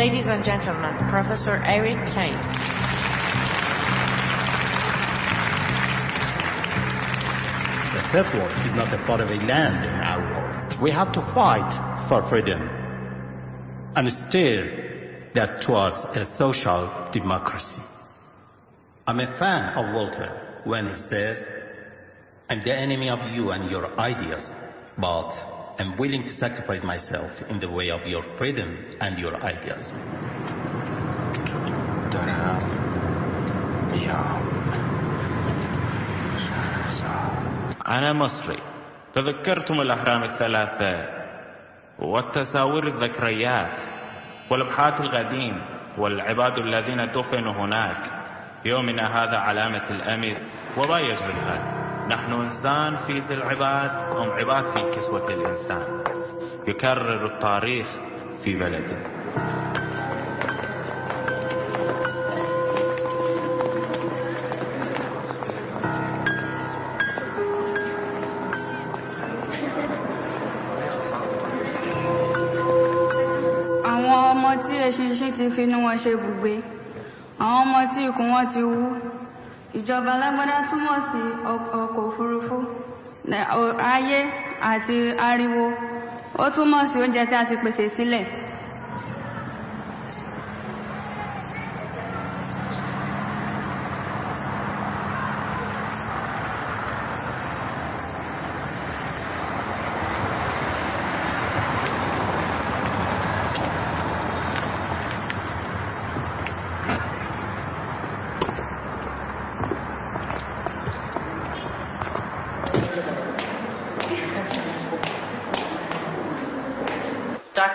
Ladies and gentlemen, Professor Eric Klein. The third world is not a faraway land in our world. We have to fight for freedom and steer that towards a social democracy. I'm a fan of Walter when he says, I'm the enemy of you and your ideas, but I'm willing to sacrifice myself in the way of your freedom and your ideas. أنا مصري. تذكرتم الأهرام الثلاثة والتساوير الذكريات والأبحاث القديم والعباد الذين دفنوا هناك. يومنا هذا علامة الأمس وما يجري الآن نحن إنسان في ذي العباد هم عباد في كسوة الإنسان. يكرر التاريخ في بلده. Àwọn ọmọ tí eṣinṣin ti finú wọn ṣe bùgbé àwọn ọmọ tí ikùn wọn ti wú. Ìjọba alágbádá túmọ̀ sí ọk- ọkọ̀ òfurufú ayé àti ariwo. Ó túmọ̀ sí oúnjẹ tí a ti pèsè sílẹ̀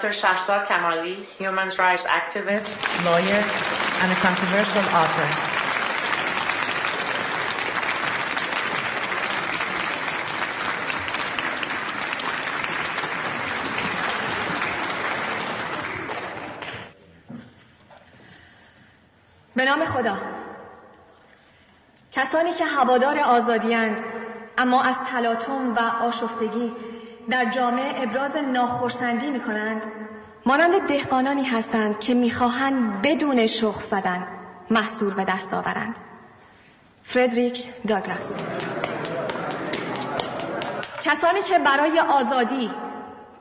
Dr. Shashwat Kamali, human rights activist. lawyer, and a controversial author. به نام خدا کسانی که هوادار آزادیاند اما از تلاطم و آشفتگی در جامعه ابراز ناخرسندی می کنند مانند دهقانانی هستند که می‌خواهند بدون شخم زدن محصول به دست آورند. فردریک داگلاس. کسانی که برای آزادی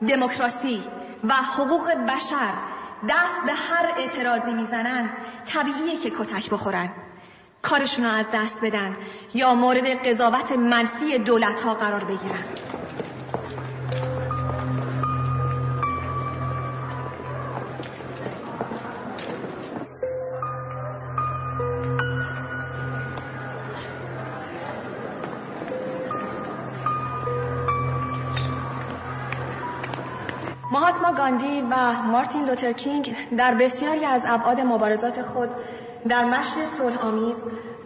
دموکراسی و حقوق بشر دست به هر اعتراضی می‌زنند طبیعیه که کتک بخورن. کارشون رو از دست بدن یا مورد قضاوت منفی دولت ها قرار بگیرن. گاندی و مارتین لوتر کینگ در بسیاری از ابعاد مبارزات خود در مشی صلح آمیز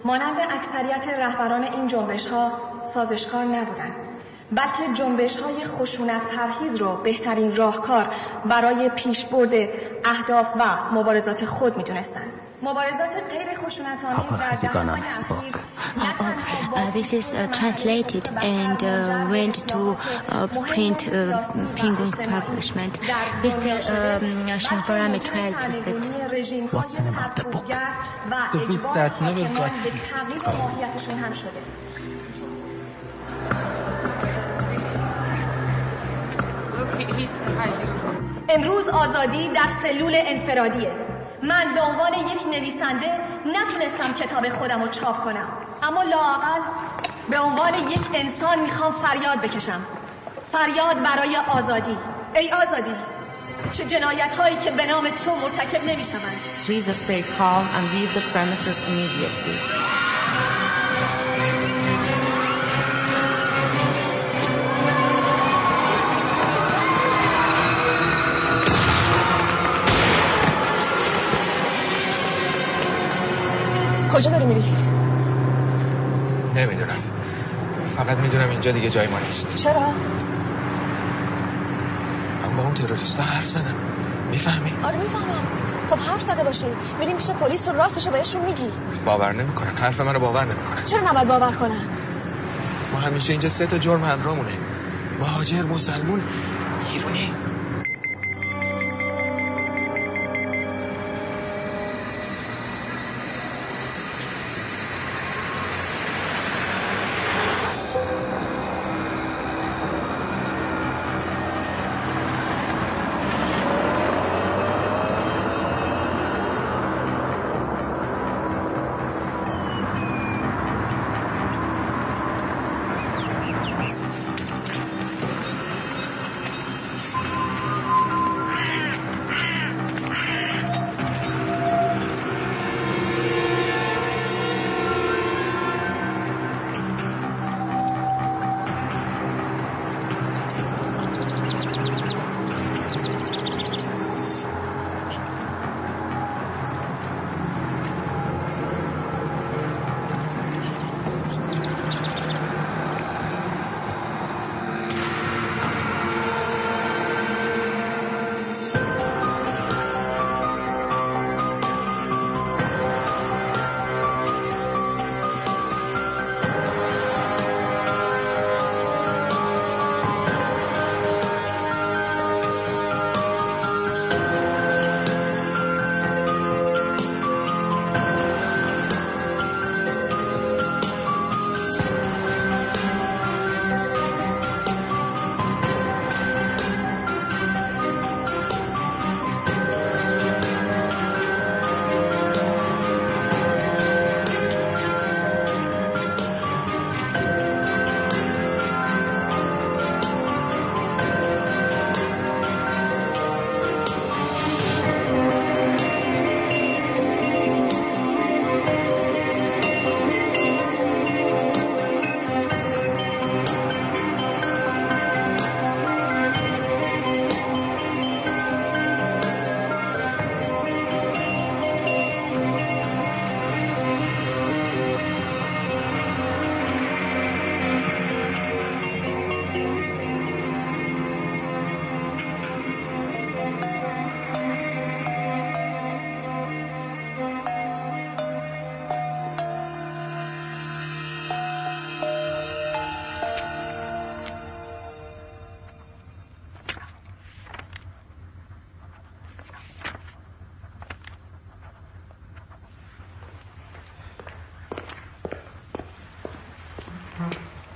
مانند اکثریت رهبران این جنبش ها سازشکار نبودند بلکه جنبش های خشونت پرهیز رو بهترین راهکار برای پیشبرد اهداف و مبارزات خود می‌دونستند. مبارزات غیر خشونت آمیز در دهه‌های اخیر نه تنها با Uh, this is uh, translated and uh, went to uh, print uh, Penguin publishment. Mr. Um, tried to set What's the name of the book? The book that never got امروز آزادی در سلول انفرادیه من به عنوان یک نویسنده نتونستم کتاب خودم رو چاپ کنم. اما لااقل به عنوان یک انسان می‌خوام فریاد بکشم. فریاد برای آزادی. ای آزادی چه جنایت هایی که به نام تو مرتکب نمی‌شوند. Jesus say calm and leave the premises immediately. کجا داری میری؟ نمی‌دونم. فقط می‌دونم اینجا دیگه جای ما نیست. چرا؟ من با اون تروریستا حرف زدم. می‌فهمی؟ آره می‌فهمم. خب حرف زده باشی. میریم پیش پلیس تو راستشو بهشون میگی. باور نمی‌کنن حرف منو باور نمی‌کنن چرا نباید باور کنن؟ ما همیشه اینجا سه تا جرم همراهمونه مهاجر مسلمون ایرونی.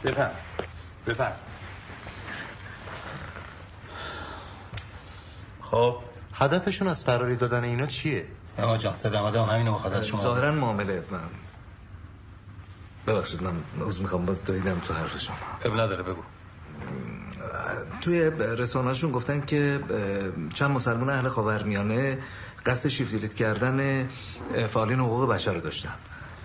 بفهم. بفهم. خب هدفشون از فراری دادن اینا چیه؟ اما جان صدماده هم همینو بخواد از شما. ظاهرا معامله من. ببخشید من از می‌خوام باز دویدم تو حرف شما. اب نداره بگو. توی رسانه‌شون گفتن که چند مسلمان اهل خاورمیانه قصد شیفت کردن فعالین حقوق بشر رو داشتن.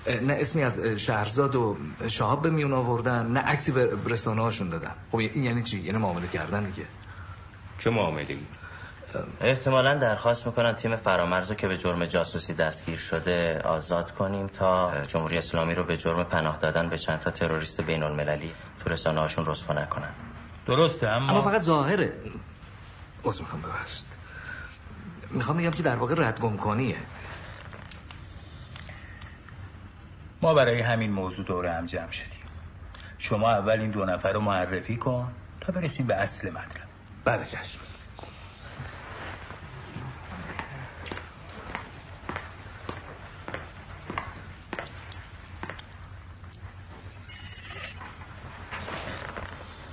نه اسمی از شهرزاد و شهاب به میون آوردن نه عکسی به رسانه هاشون دادن. خب این یعنی چی؟ یعنی معامله کردن دیگه. چه معامله احتمالا درخواست می‌کنن تیم فرامرز رو که به جرم جاسوسی دستگیر شده آزاد کنیم تا جمهوری اسلامی رو به جرم پناه دادن به چند تا تروریست بین المللی تو رسانه هاشون رسوا نکنن. درسته اما اما فقط ظاهره. از می‌خوام ببخشید. می‌خوام بگم که در واقع ردگم کنیه ما برای همین موضوع دوره هم جمع شدیم. شما اول این دو نفر رو معرفی کن تا برسیم به اصل مطلب. بله چشم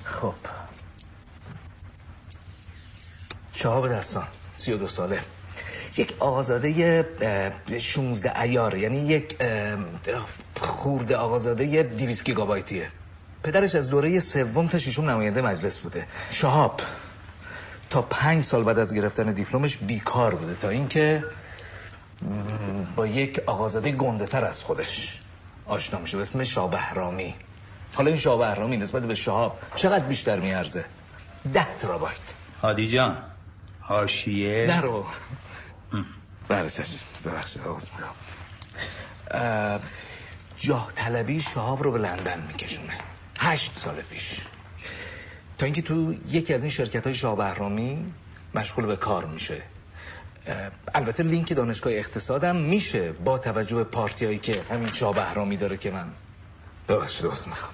خب. شهاب دستان. سی و دو ساله. یک آقازاده 16 ایار یعنی یک خورده آقازاده 200 گیگابایتیه. پدرش از دوره سوم تا ششم نماینده مجلس بوده. شهاب تا پنج سال بعد از گرفتن دیپلمش بیکار بوده تا اینکه با یک آقازاده گنده تر از خودش آشنا میشه. به اسم شابهرامی حالا این شابهرامی نسبت به شهاب چقدر بیشتر میارزه؟ ده ترابایت. هادی جان حاشیه نرو بله چشم ببخشید آغاز می‌کنم جاه طلبی شهاب رو به لندن میکشونه. هشت سال پیش. تا اینکه تو یکی از این شرکت های شاه بهرامی مشغول به کار میشه. البته لینک دانشگاه اقتصادم میشه با توجه به پارتی هایی که همین شاه بهرامی داره که من ببخشید دوست می‌خوام.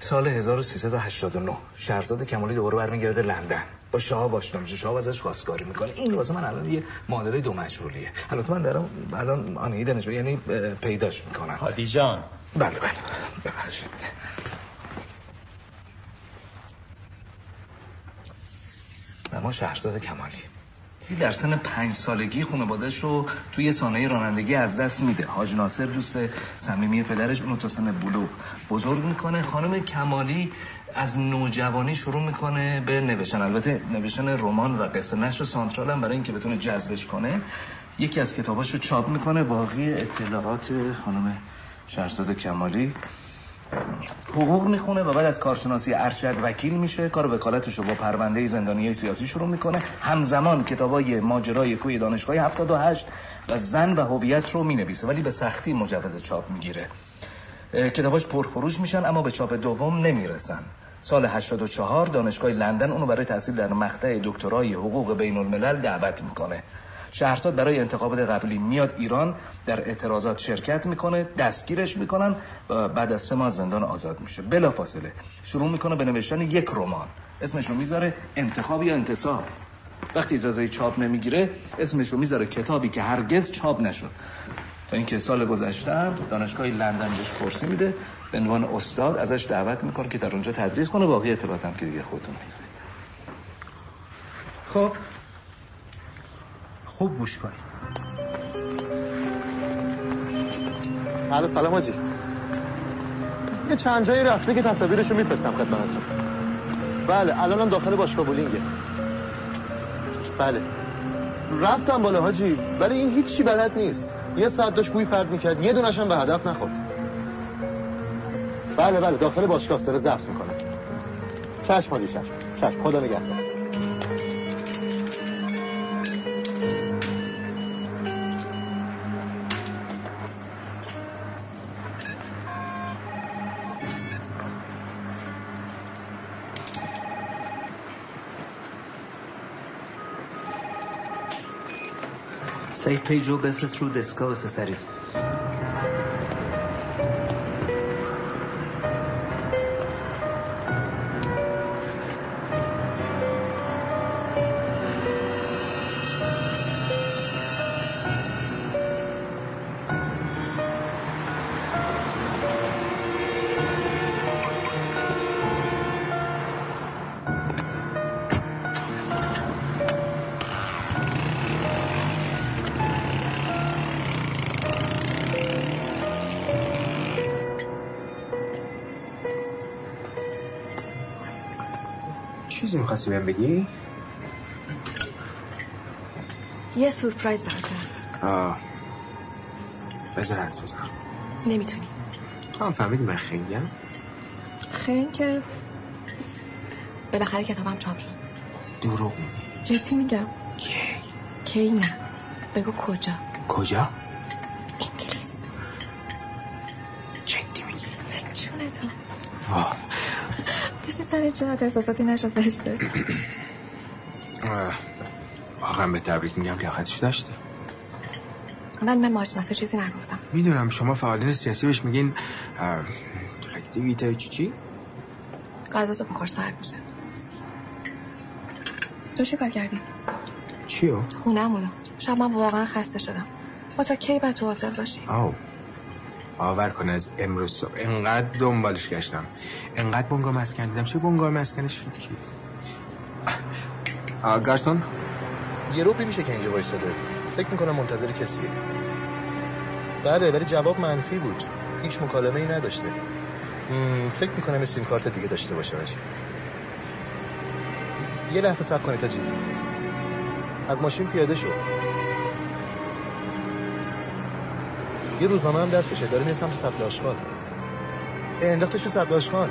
سال 1389 شهرزاد کمالی دوباره برمیگرده لندن. با شهاب آشنا میشه شهاب ازش خواستگاری می‌کنه. این واسه من الان یه معادله دو مجهولیه البته من دارم الان آنهی دانش یعنی پیداش می‌کنم. هادی جان. بله بله. ببخشید. ما شهرزاد کمالی. در سن پنج سالگی خانوادش رو توی سانه رانندگی از دست میده. حاج ناصر دوست صمیمی پدرش اونو تا سن بلوغ بزرگ می‌کنه. خانم کمالی از نوجوانی شروع می‌کنه به نوشتن. البته نوشتن رمان و قصه نشر سانترال هم برای اینکه بتونه جذبش کنه یکی از کتاباش رو چاپ می‌کنه. باقی اطلاعات خانم شهرزاد کمالی. حقوق می‌خونه و بعد از کارشناسی ارشد وکیل میشه. کار وکالتش رو با پرونده زندانی سیاسی شروع می‌کنه. همزمان کتابای ماجرای کوی دانشگاه 78 و زن و هویت رو می‌نویسه ولی به سختی مجوز چاپ می‌گیره. کتاباش پرفروش میشن اما به چاپ دوم نمی‌رسن. سال 84 دانشگاه لندن اونو برای تحصیل در مقطع دکترای حقوق بین الملل دعوت می‌کنه. شهرزاد برای انتخابات قبلی میاد ایران در اعتراضات شرکت می‌کنه دستگیرش می‌کنن و بعد از سه ماه زندان آزاد میشه. بلا فاصله شروع می‌کنه به نوشتن یک رمان. اسمش رو می‌ذاره انتخاب یا انتصاب. وقتی اجازه چاپ نمی‌گیره اسمش رو می‌ذاره کتابی که هرگز چاپ نشد. تا اینکه سال گذشته دانشگاه لندن بهش پرسی میده. به عنوان استاد ازش دعوت می‌کنه که در اونجا تدریس کنه. باقی اطلاعاتم که دیگه خودتون می‌دونید. خب. خوب گوش کنید. الو سلام آجی. یه چند جایی رفته که تصاویرشو میفرستم خدمتتون. بله الانم داخل باشگاه بولینگه. بله. رفتم بالا حاجی ولی این هیچی بلد نیست. یه ساعت داشت گوی پرد می‌کرد. یه دونش هم به هدف نخورد. بله بله داخل باشگاه داره ضبط می‌کنه. چشم حاجی چشم. چشم خدا نگهدار. پیج رو بفرست رو دسکا واسه سری می‌خواستی بهم بگی؟ یه سورپرایز برات آه. بذار حدس بزن نمی‌تونی. تو هم فهمیدی من خنگم؟ خیلی که بالاخره کتابم چاپ شد. دروغ جدی میگم؟ کی؟ کی نه. بگو کجا. کجا؟ پشتی سر جونت احساساتی نشو زشته واقعا به تبریک میگم لیاقتش داشته؟ من به ماجناسه چیزی نگفتم. می‌دونم شما فعالین سیاسی بهش میگین اکتیویته چی چی؟ غذا تو بخور سرد میشه. تو چی کار کردی؟ چیو؟ خونمونو شب من واقعا خسته شدم. با تا کی باید تو هتل باشی؟ آو. باور کن از امروز صبح. انقدر دنبالش گشتم. انقدر بنگاه مسکن دیدم. چه بنگاه مسکنش؟ کی گارسون یه روپی میشه که اینجا وایساده فکر می‌کنم منتظر کسیه. بله ولی جواب منفی بود. هیچ مکالمه ای نداشته فکر می‌کنم یه سیم کارت دیگه داشته باشه باشه یه لحظه صبر کنید تاجی از ماشین پیاده شد یه روزنامه هم دستشه داره میره سمت سطل آشغال. انداختش تو سطل آشغال.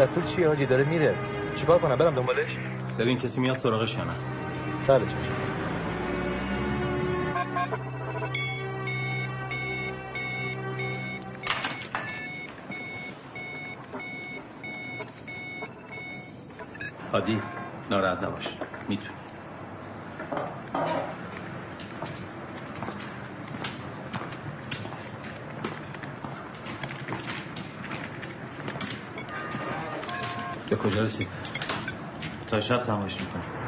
دستور چیه حاجی داره میره. چیکار کنم؟ برم دنبالش ببین کسی میاد سراغش یا نه؟ بله عادی ناراحت نباش. می‌تونی. کجا رسید؟ تا شب تماش می‌کنم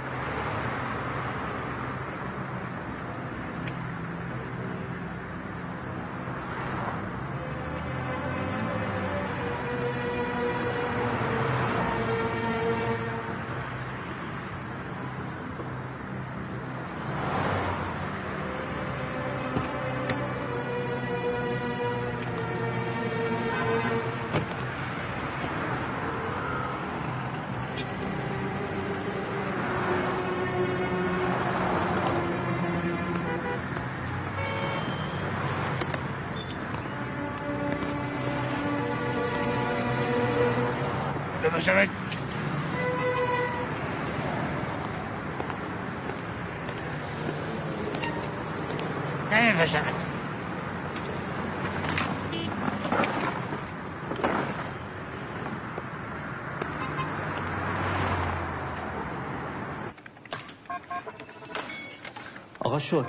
شد.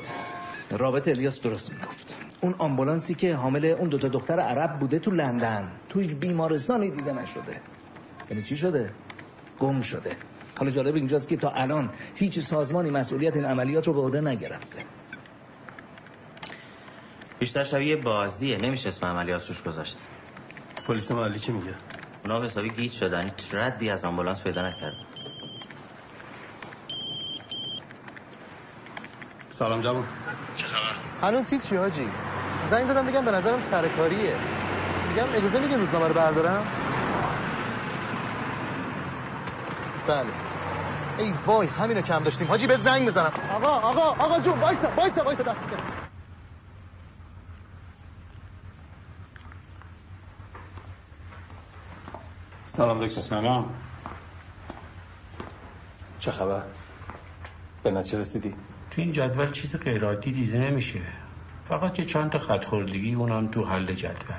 رابط الیاس درست می‌گفت. اون آمبولانسی که حامل اون دوتا دختر عرب بوده تو لندن. تو هیچ بیمارستانی دیده نشده. یعنی چی شده؟ گم شده. حالا جالب اینجاست که تا الان هیچ سازمانی مسئولیت این عملیات رو به عهده نگرفته. بیشتر شبیه بازیه. نمیشه اسم عملیات روش گذاشت. پلیس محلی چی میگه؟ اونا حسابی گیج شدن. هیچ ردی از آمبولانس پیدا نکرد سلام جوان. چه خبر؟ هنوز هیچی حاجی زنگ زدم بگم به نظرم سرکاریه. میگم اجازه میدین روزنامه رو بردارم؟ بله. ای وای همینو کم داشتیم. حاجی به زنگ بزنم. آقا آقا آقا جون وایسا وایسا وایسا دست سلام دکتر. سلام. چه خبر؟ به نتیجه رسیدی؟ تو این جدول چیز غیرعادی دیده نمیشه. فقط یه چند تا خط خوردگی اونم تو حل جدول.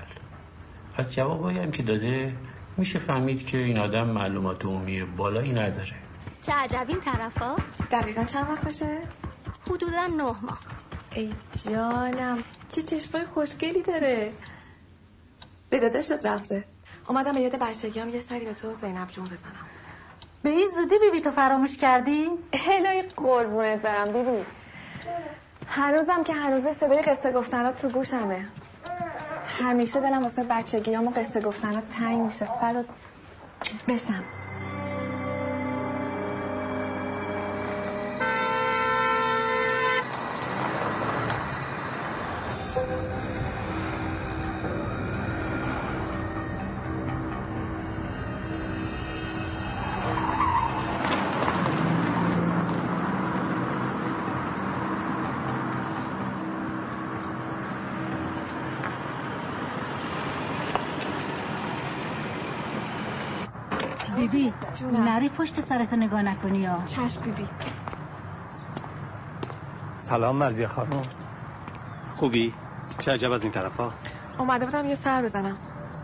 از جوابایی هم که داده میشه فهمید که این آدم معلومات عمومی بالایی نداره. چه عجب این طرفا. دقیقا چند وقت بشه؟ حدودا نه ماه. ای جانم چه چشمای خوشگلی داره. به داداشت رفته. اومدم به یاد بچگیام یه سری به تو زینب جون بزنم. به این زودی بیبی تو فراموش کردی؟ الهی قربونت برم بیبی. هنوزم که هنوز صدای قصه گفتنات تو گوشمه. همیشه دلم واسه بچگیام و قصه گفتنات تنگ میشه. فدات بشم پشت سرت نگاه نکنی یا؟ چشم بیبی. سلام مرزی خانم. خوبی؟ چه عجب از این طرف ها؟ اومده بودم یه سر بزنم.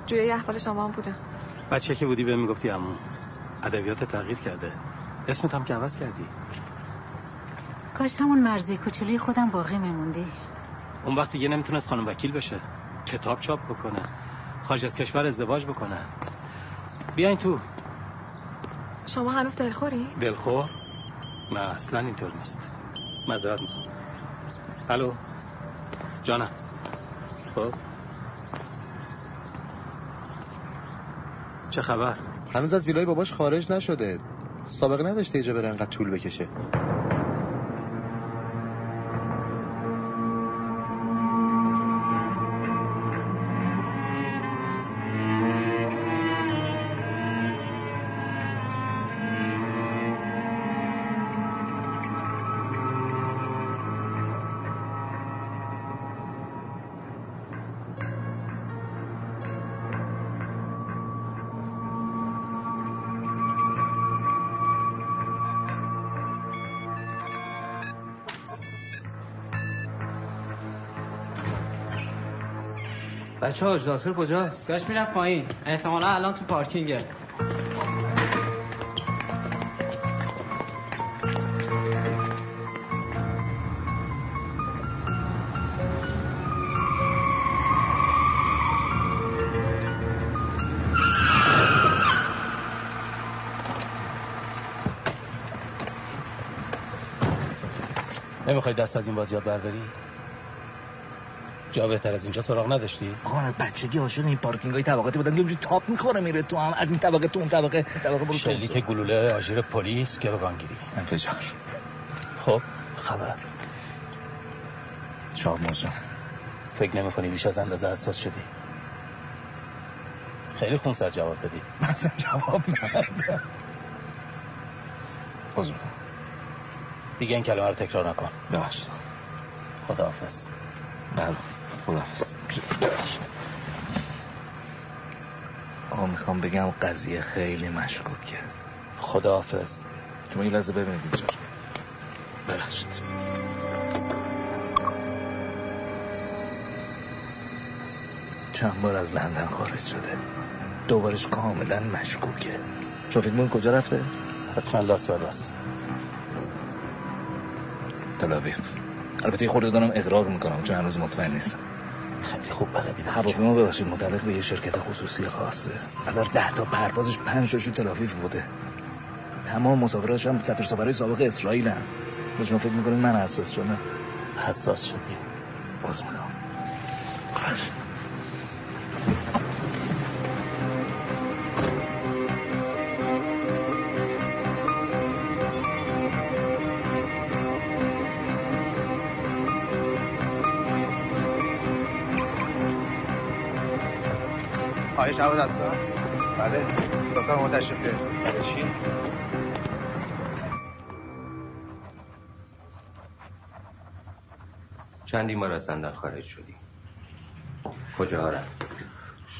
جوی احوال شما هم بودم بچه که بودی به می‌گفتی امون ادبیات تغییر کرده. اسمت هم که عوض کردی. کاش همون مرزی کوچولی خودم باقی میموندی. اون وقت دیگه نمی‌تونست خانم وکیل بشه. کتاب چاپ بکنه. خارج از کشور ازدواج بکنه. بیاین تو. شما هنوز دلخوری؟ دلخور؟ نه اصلا اینطور نیست. مذارت می‌خوام. الو؟ جانم. خب؟ چه خبر؟ هنوز از ویلای باباش خارج نشده. سابقه نداشته اینجا بره انقدر طول بکشه. بچه ها ناصر کجا؟ داشت می‌رفت پایین احتمالا الان تو پارکینگه نمی‌خوای دست از این بازیات برداری؟ جا بهتر از اینجا سراغ نداشتی؟ آقا من از بچگی عاشق این پارکینگ های طبقاتی بودم یه تاپ می‌کنه میره تو هم از این طبقه تو اون طبقه طبقه برو شلیک گلوله آژیر پلیس گروگانگیری. انفجار خب خبر. شاه موزون فکر نمی کنی بیش از اندازه حساس شدی؟ خیلی خون سر جواب دادی. مثلا جواب ندادم. بازم دیگه این کلمه رو تکرار نکن. ببخشید. خداحافظ. بله. خداحافظ. آقا می‌خوام بگم قضیه خیلی مشکوکه. خداحافظ. شما یه لحظه ببینید اینجا. ببخشید. چند بار از لندن خارج شده. دوبارش کاملا مشکوکه. فکر می‌کنید کجا رفته؟ حتما لاس وگاس تلاویف البته یه خورده دارم اقراق می‌کنم چون هنوز مطمئن نیستم. خوب بلدی. هواپیما ببخشید متعلق به یه شرکت خصوصی خاصه. از هر ده تا پروازش پنج تاشو تلافیف بوده. تمام مسافراش هم سفر سفرهای سابق اسرائیل هم. شما فکر می‌کنید من حساس شدم؟ حساس شدی. باز می‌خوام. شهاب هستن؟ بله دکتر ما تشریف چی؟ چندی بار از لندن خارج شدی کجا رفت؟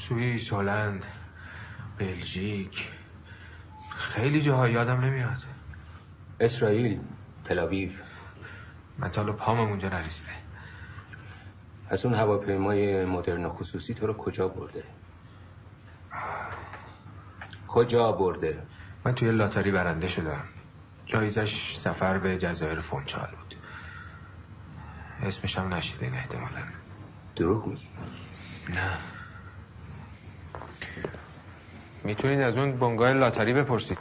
سوئیس هلند بلژیک. خیلی جاها یادم نمیاد. اسرائیل تلاویو من تا پامم اونجا نرسیده. از اون هواپیمای مدرن خصوصی تو رو کجا برده؟ کجا برده؟ من توی لاتاری برنده شدم. جایزش سفر به جزایر فونچال بود. اسمش هم نشیدین احتمالا. دروغ میگی؟ نه. می‌تونید از اون بنگاه لاتاری بپرسید.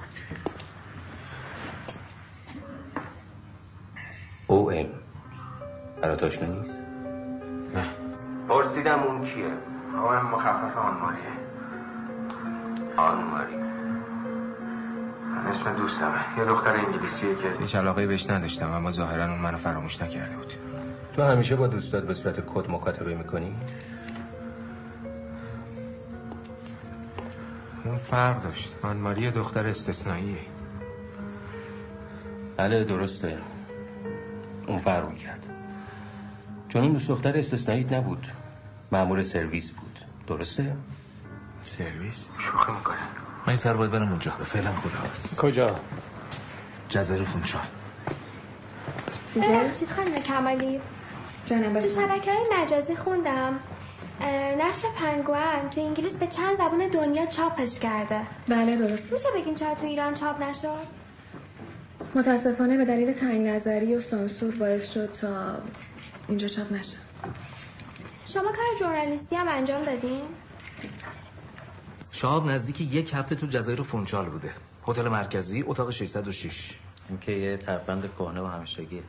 او ام. برات آشنا نیست؟ نه. پرسیدم اون کیه؟ او ام مخفف آنماری اسم دوستمه یه دختر انگلیسیه که هیچ علاقه بهش نداشتم اما ظاهرا اون منو فراموش نکرده بود. تو همیشه با دوستات به صورت کد مکاتبه می‌کنی؟ اون فرق داشت. آنماری دختر استثنائیه. بله درسته. اون فرق می‌کرد. چون اون دوست دختر استثنایی نبود. معمول سرویس بود. درسته؟ سرویس؟ شوخی می‌کنه من سر باید برم اونجا. فعلا خدا کجا؟ جزایر فونچال ببخشید خانم کمالی؟ تو شبکه های مجازی خوندم. نشر پنگوان تو انگلیس به چند زبان دنیا چاپش کرده. بله درست. میشه بگین چرا تو ایران چاپ نشد؟ متاسفانه به دلیل تنگ نظری و سانسور باعث شد تا اینجا چاپ نشه. شما کار ژورنالیستی هم انجام دادین؟ شهاب نزدیک یک هفته تو جزایر فونچال بوده. هتل مرکزی اتاق 606 این که یه ترفند کهنه و همیشگیه.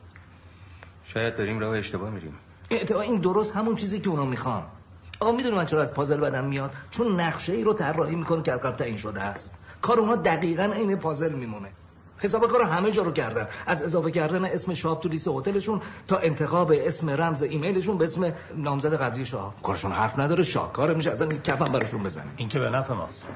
شاید داریم راه اشتباه میریم. این درست همون چیزی که اونا می‌خوان. آقا می‌دونی من چرا از پازل بدم میاد؟ چون نقشه ای رو طراحی می‌کنه که از قبل تعیین شده است. کار اونا دقیقا عین پازل میمونه. حساب کار همه جا رو کردن. از اضافه کردن اسم شاب تو لیست هتلشون تا انتخاب اسم رمز ایمیلشون به اسم نامزد قبلی شاه کارشون حرف نداره شاکار میشه اصلا کفم براشون بزنیم این که به نفع ماست.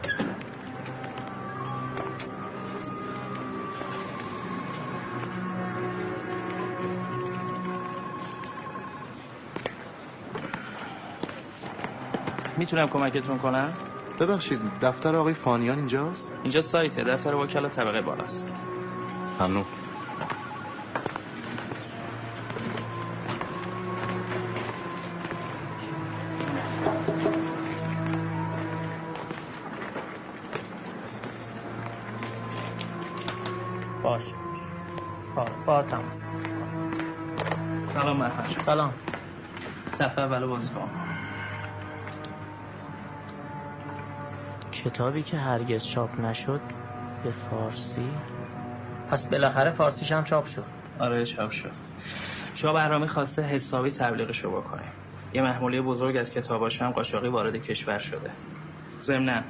می‌تونم کمکتون کنم؟ ببخشید دفتر آقای فانیان اینجاست؟ اینجا سایته دفتر وکلا طبقه بالاست. ممنون. باش. با, با تماس. سلام مرحبا. سلام. صفحه اول باز کن کتابی که هرگز چاپ نشد به فارسی پس بالاخره فارسیش هم چاپ شد. آره چاپ شد. شما بهرامی خواسته حسابی تبلیغش رو بکنیم یه محموله بزرگ از کتاباش هم قاشاقی وارد کشور شده. ضمنا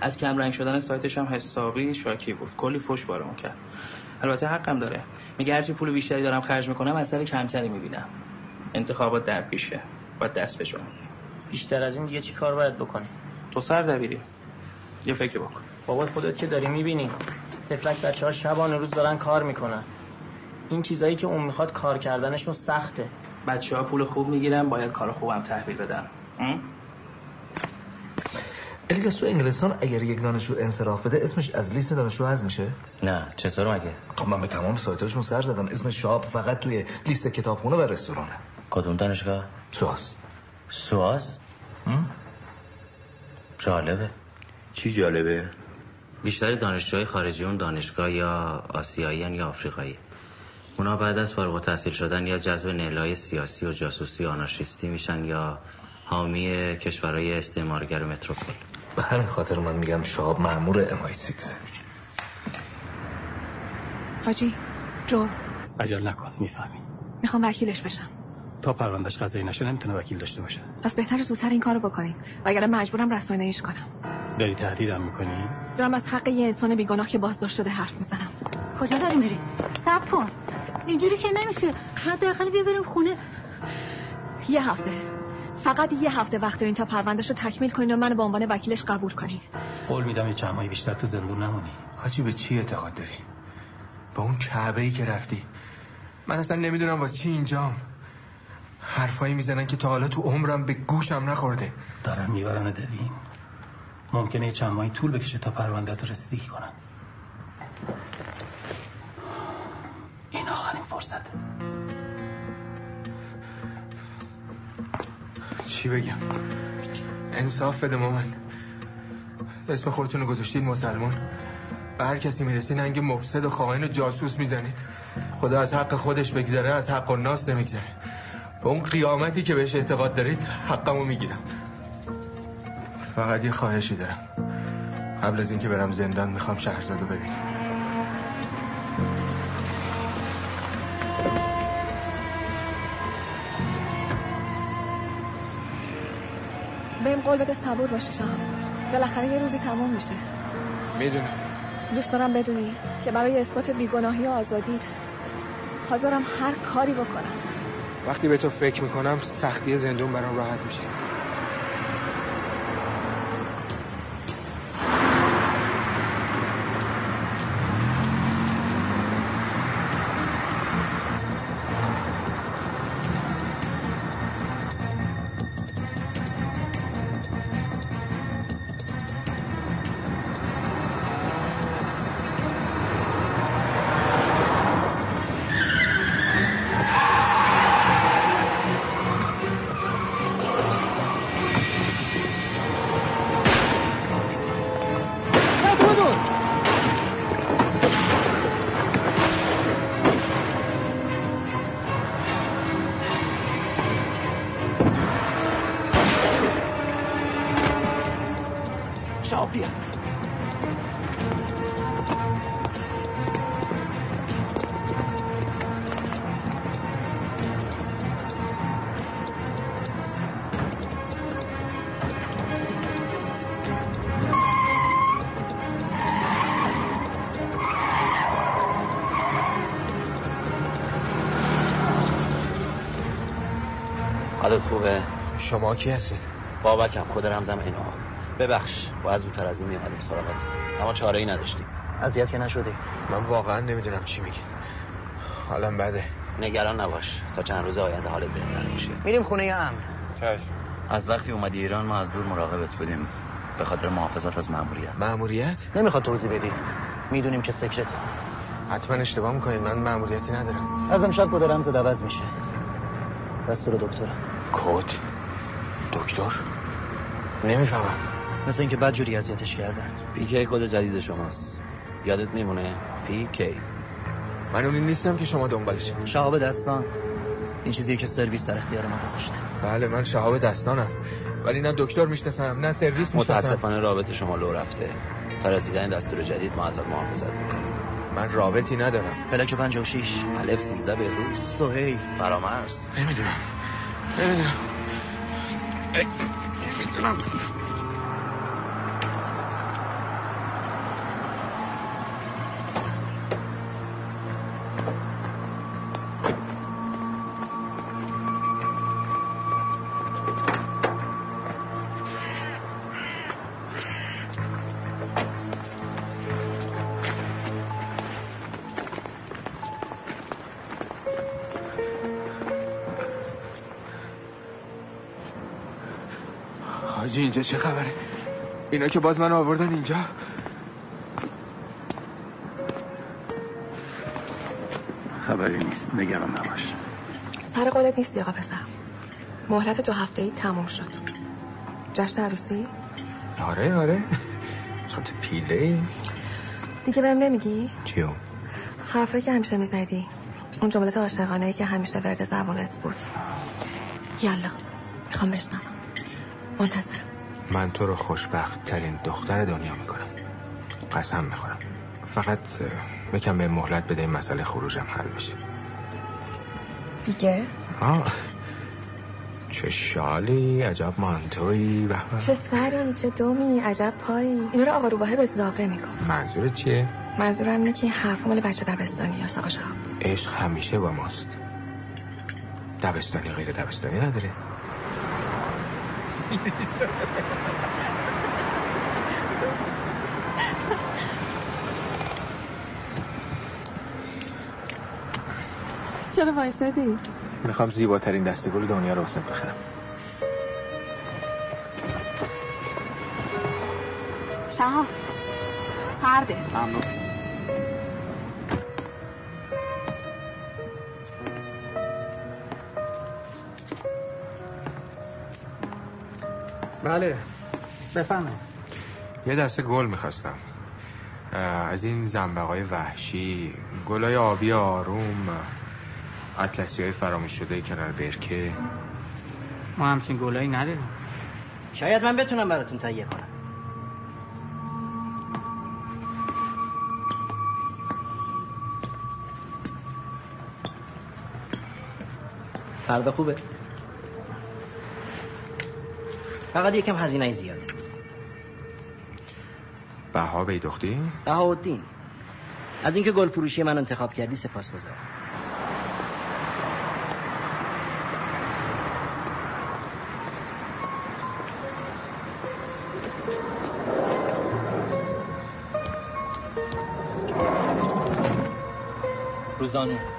از کم رنگ شدن سایتش هم حسابی شاکی بود. کلی فوش بارمون کرد. البته حقم داره. میگه هرچی پول بیشتری دارم خرج می‌کنم اثر کمتری می‌بینم. انتخابات در پیشه. باید دست بشم بیشتر از این دیگه چی کار باید بکنی؟ تو سر دبیری. یه فکر بکن. بابا خودت که داری می‌بینی. تفلک بچه ها شبانه روز دارن کار می‌کنن. این چیزایی که اون می‌خواد کار کردنشون سخته. بچه ها پول خوب می‌گیرن باید کار خوبم تحویل بدن. الیاس تو انگلستان اگر یک دانشجو انصراف بده اسمش از لیست دانشجو حذف میشه؟ نه چطور مگه؟ خب من به تمام سایتاشون سر زدم. اسم شاب فقط توی لیست کتابخونه و رستورانه. کدوم دانشگاه؟ سواز سواز جالبه. چی جالبه؟ بیشتر دانشجوهای خارجی اون دانشگاه یا آسیایی یا آفریقایی. اونا بعد از فارغ التحصیل شدن یا جذب نلای سیاسی و جاسوسی و آنارشیستی میشن یا حامی کشورهای استعمارگر متروپول. به همین خاطر من میگم شاب مأمور امای سیکسه حاجی جور عجل نکن می‌فهمی می‌خوام وکیلش بشم. تا پروندهش قضایی نشه نمی‌تونه وکیل داشته باشه. پس بهتر زودتر این کارو بکنین. وگرنه مجبورم رسانه‌ایش کنم. داری تهدیدم می‌کنی؟ دارم از حق یه انسان بیگناه که بازداشت شده حرف می‌زنم. کجا داری میری؟ صبر کن. اینجوری که نمیشه. حداقل بیا بریم خونه. یه هفته. فقط یه هفته وقت دارین تا پروندهش رو تکمیل کنین و من به عنوان وکیلش قبول کنین. قول میدم یه چند ماهی بیشتر تو زندون نمونی. حاجی به چی اعتقاد داری؟ با اون کعبه ای که رفتی. من اصلا نمی‌دونم واسه چی اینجام. حرفایی می‌زنن که تا حالا تو عمرم به گوشم نخورده. دارن می‌برن دبین ممکنه چند ماهی طول بکشه تا پروندهت رسیدگی کنن. این آخرین فرصت. چی بگم؟ انصاف بده مامان. اسم خودتون رو گذاشتید مسلمان. به هر کسی می‌رسی ننگ مفسد و خائن و جاسوس می‌زنید. خدا از حق خودش بگذره از حق و ناس نمیگذره. به اون قیامتی که بهش اعتقاد دارید حقمو می‌گیرم. فقط یه خواهشی دارم. قبل از اینکه برم زندان می‌خوام شهرزادو ببینم. بهم قول بده صبور باشی شام بالاخره یه روزی تموم میشه. می‌دونم. دوست دارم بدونی که برای اثبات بیگناهی و آزادیت حاضرم هر کاری بکنم. وقتی به تو فکر می‌کنم سختی زندون برام راحت میشه. حالت خوبه؟ شما کی هستین بابکم خود رمزم اینا ببخش باید زودتر از این میامدیم سراغت. اما چاره ای نداشتیم. اذیت که نشدی. من واقعا نمی‌دونم چی میگی. حالا بده نگران نباش. تا چند روز آینده حالت بهتر میشه. میریم خونه امر. چشم. از وقتی اومدی ایران ما از دور مراقبت بودیم. به خاطر محافظت از مأموریت. مأموریت؟ نمی‌خواد توضیح بدی. می‌دونیم که سکرت حتما اشتباه می‌کنید. من مأموریتی ندارم. از امشب کد رمز عوض میشه. دستور دکتر کد؟ دکتر؟ نمی‌فهمم. مثل اینکه بد جوری اذیتش کردن. PK کد جدید شماست. یادت میمونه؟ PK. من اونی نیستم که شما دنبالش شهاب دستان. این چیزیه که سرویس در اختیار ما گذاشته. بله من شهاب دستانم. ولی نه دکتر می‌شناسم نه سرویس می‌شناسم. متاسفانه رابط شما لو رفته. تا رسیدن دستور جدید ما ازت محافظت می‌کنیم. من رابطی ندارم. فلک 56 الف 13 بهروز. سهیل. فرامرز. نمی‌دونم. نمی‌دونم نمی‌دونم اینجا چه خبره؟ اینا که باز من آوردن اینجا؟ خبری نیست. نگران نباش. سر قولت نیستی آقا پسر؟ مهلت دو هفته ای تموم شد. جشن عروسی؟ آره آره. چقدر پیله. دیگه بهم نمیگی؟ چیو؟ حرفایی که همیشه می‌زدی. اون جملات عاشقانه ای که همیشه ورد زبانت بود. یالا می‌خوام بشنوم. منتظرم. من تو رو خوشبخت ترین دختر دنیا می‌کنم. قسم می‌خورم. فقط یکم به مهلت بده این مسئله خروجم حل بشه. دیگه؟ آه. چه شالی عجب مانتویی به به. چه سری چه دومی عجب پایی. اینو رو آقا روباهه به زاقه میگم منظورت چیه؟ منظورم اینه که این حرف مال بچه دبستانی یا آقا شهاب. عشق همیشه با ماست. دبستانی غیر دبستانی نداره. چرا وایسادی؟ می‌خوام زیباترین دستگل دنیا رو واسه بخرم. شهاب سرده ممنون. بله. بفهمه یه دسته گل می‌خواستم. از این زنبقای وحشی گلای آبی آروم اطلسی های فراموش شده کنار برکه. ما همچین گلایی نداریم. شاید من بتونم براتون تهیه کنم. فردا خوبه. فقط یکم هزینه زیاد بها بیدختی؟ بهاءالدین. از اینکه گل فروشی من انتخاب کردی سپاس گذارم روزانو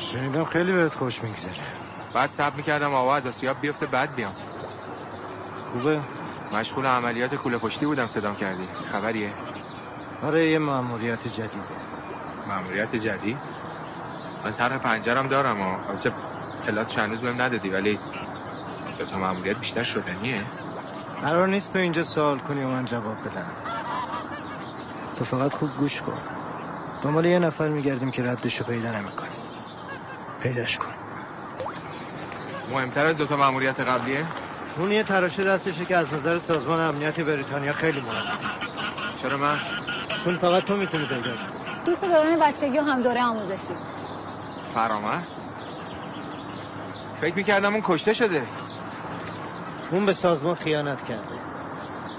شنیدم خیلی بهت خوش میگذره. بعد سب می‌کردم آوا از آسیاب بیفته بعد بیام. خوبه؟ مشغول عملیات کوله پشتی بودم صدام کردی. خبریه؟ آره یه مأموریت جدیده. مأموریت جدید؟ من طرح پنجرم دارم و البته پلات هنوز بهم ندادی ولی دو تا مأموریت بیشتر شدنیه قرار نیست تو اینجا سوال کنی و من جواب بدم. تو فقط خوب گوش کن. دنبال یه نفر میگردیم که ردشو پیدا نمی‌کنی پیداش کن. مهمتر از دوتا مأموریت قبلیه؟ اون یه تراشه دستشه که از نظر سازمان امنیت بریتانیا خیلی مهمه. چرا من؟ چون فقط تو می‌تونی پیداش کنی. دوست دوران بچگی و هم دوره آموزشی فرامرز؟ فکر می‌کردم اون کشته شده. اون به سازمان خیانت کرده.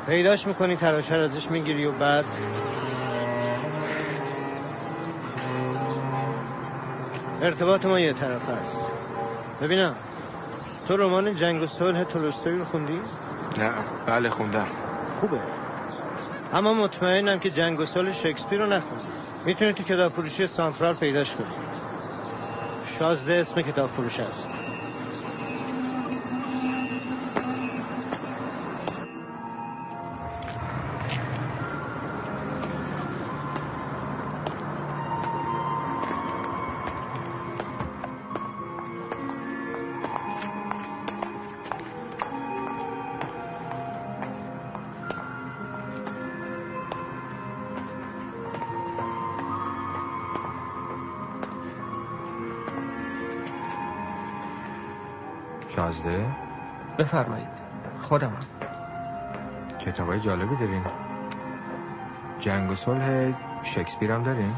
پیداش می‌کنی تراشه رو ازش می‌گیری و بعد ارتباط ما یه طرف است. ببینم تو رمان جنگ و صلح تولستوی رو خوندی؟ نه بله خوندم. خوبه. اما مطمئنم که جنگ و صلح شکسپیر رو نخوندی. می‌تونی تو کتاب فروشی سانترال پیداش کنی. شازده اسم کتاب فروش است. بفرمایید. خودمم کتابای جالبی دارین. جنگ و صلح شکسپیر هم دارین؟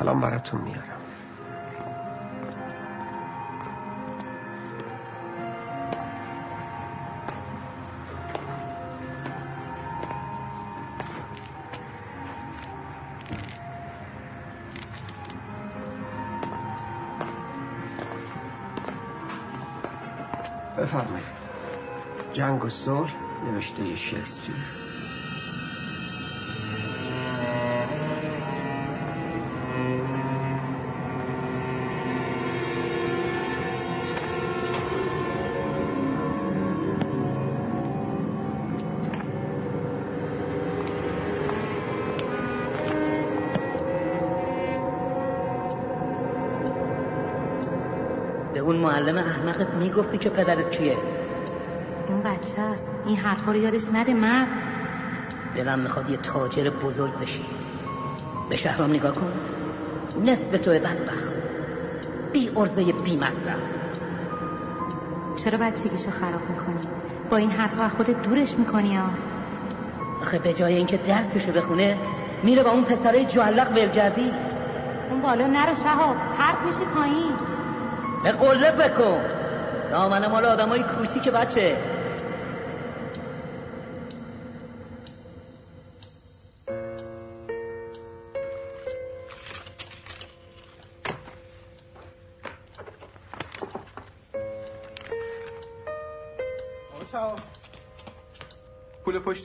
الان براتون میارم. و صلح نوشته شکسپیر. اون معلم احمقت می‌گفتی که پدرت کیه؟ اون بچه است این حرفا رو یادش نده مرد. دلم می‌خواد یه تاجر بزرگ بشی. به شهرام نگاه کن. نصف تو بدبخت. بی ارزه بی مصرف. چرا بچگیشو خراب می‌کنی؟ با این حرفا از خودت دورش می‌کنی ها؟ آخه به جای اینکه درسشو بخونه میره با اون پسره جعلق ولگردی اون بالا نرو شهاب. پرت میشی پایین. به قله بکن. دامن مال آدمای کوچیک بچه.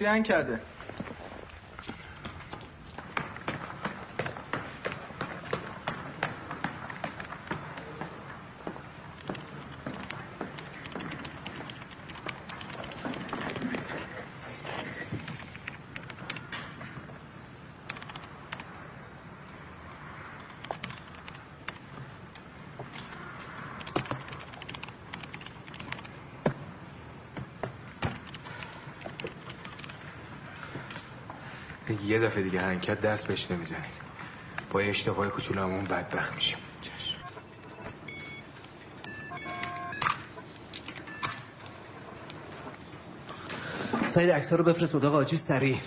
هنگ کرده. یه دفعه دیگه هنگ دست بهش نمی‌زنیم با اشتباه کوچولو همون بدبخت میشیم. ساید عکس رو بفرست اتاق آجی سریع.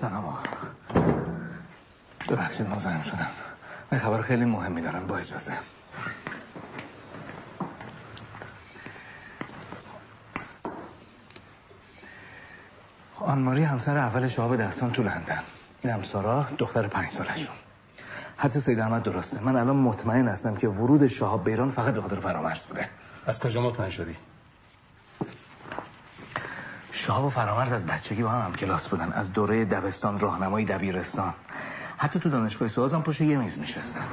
سلام آقا. ببخشید مزاحم شدم من خبر خیلی مهمی دارم با اجازه. آنماری همسر اول شهاب دستان تو لندن. این هم سارا دختر پنج سالشون. حدث سید احمد درسته. من الان مطمئن هستم که ورود شهاب به ایران فقط به خاطر فرامرز بوده. از کجا مطمئن شدی؟ شهاب و فرامرز از بچگی با هم, هم کلاس بودن. از دوره دبستان راهنمای دبیرستان. حتی تو دانشگاه سواز هم پشت یه میز نشستن.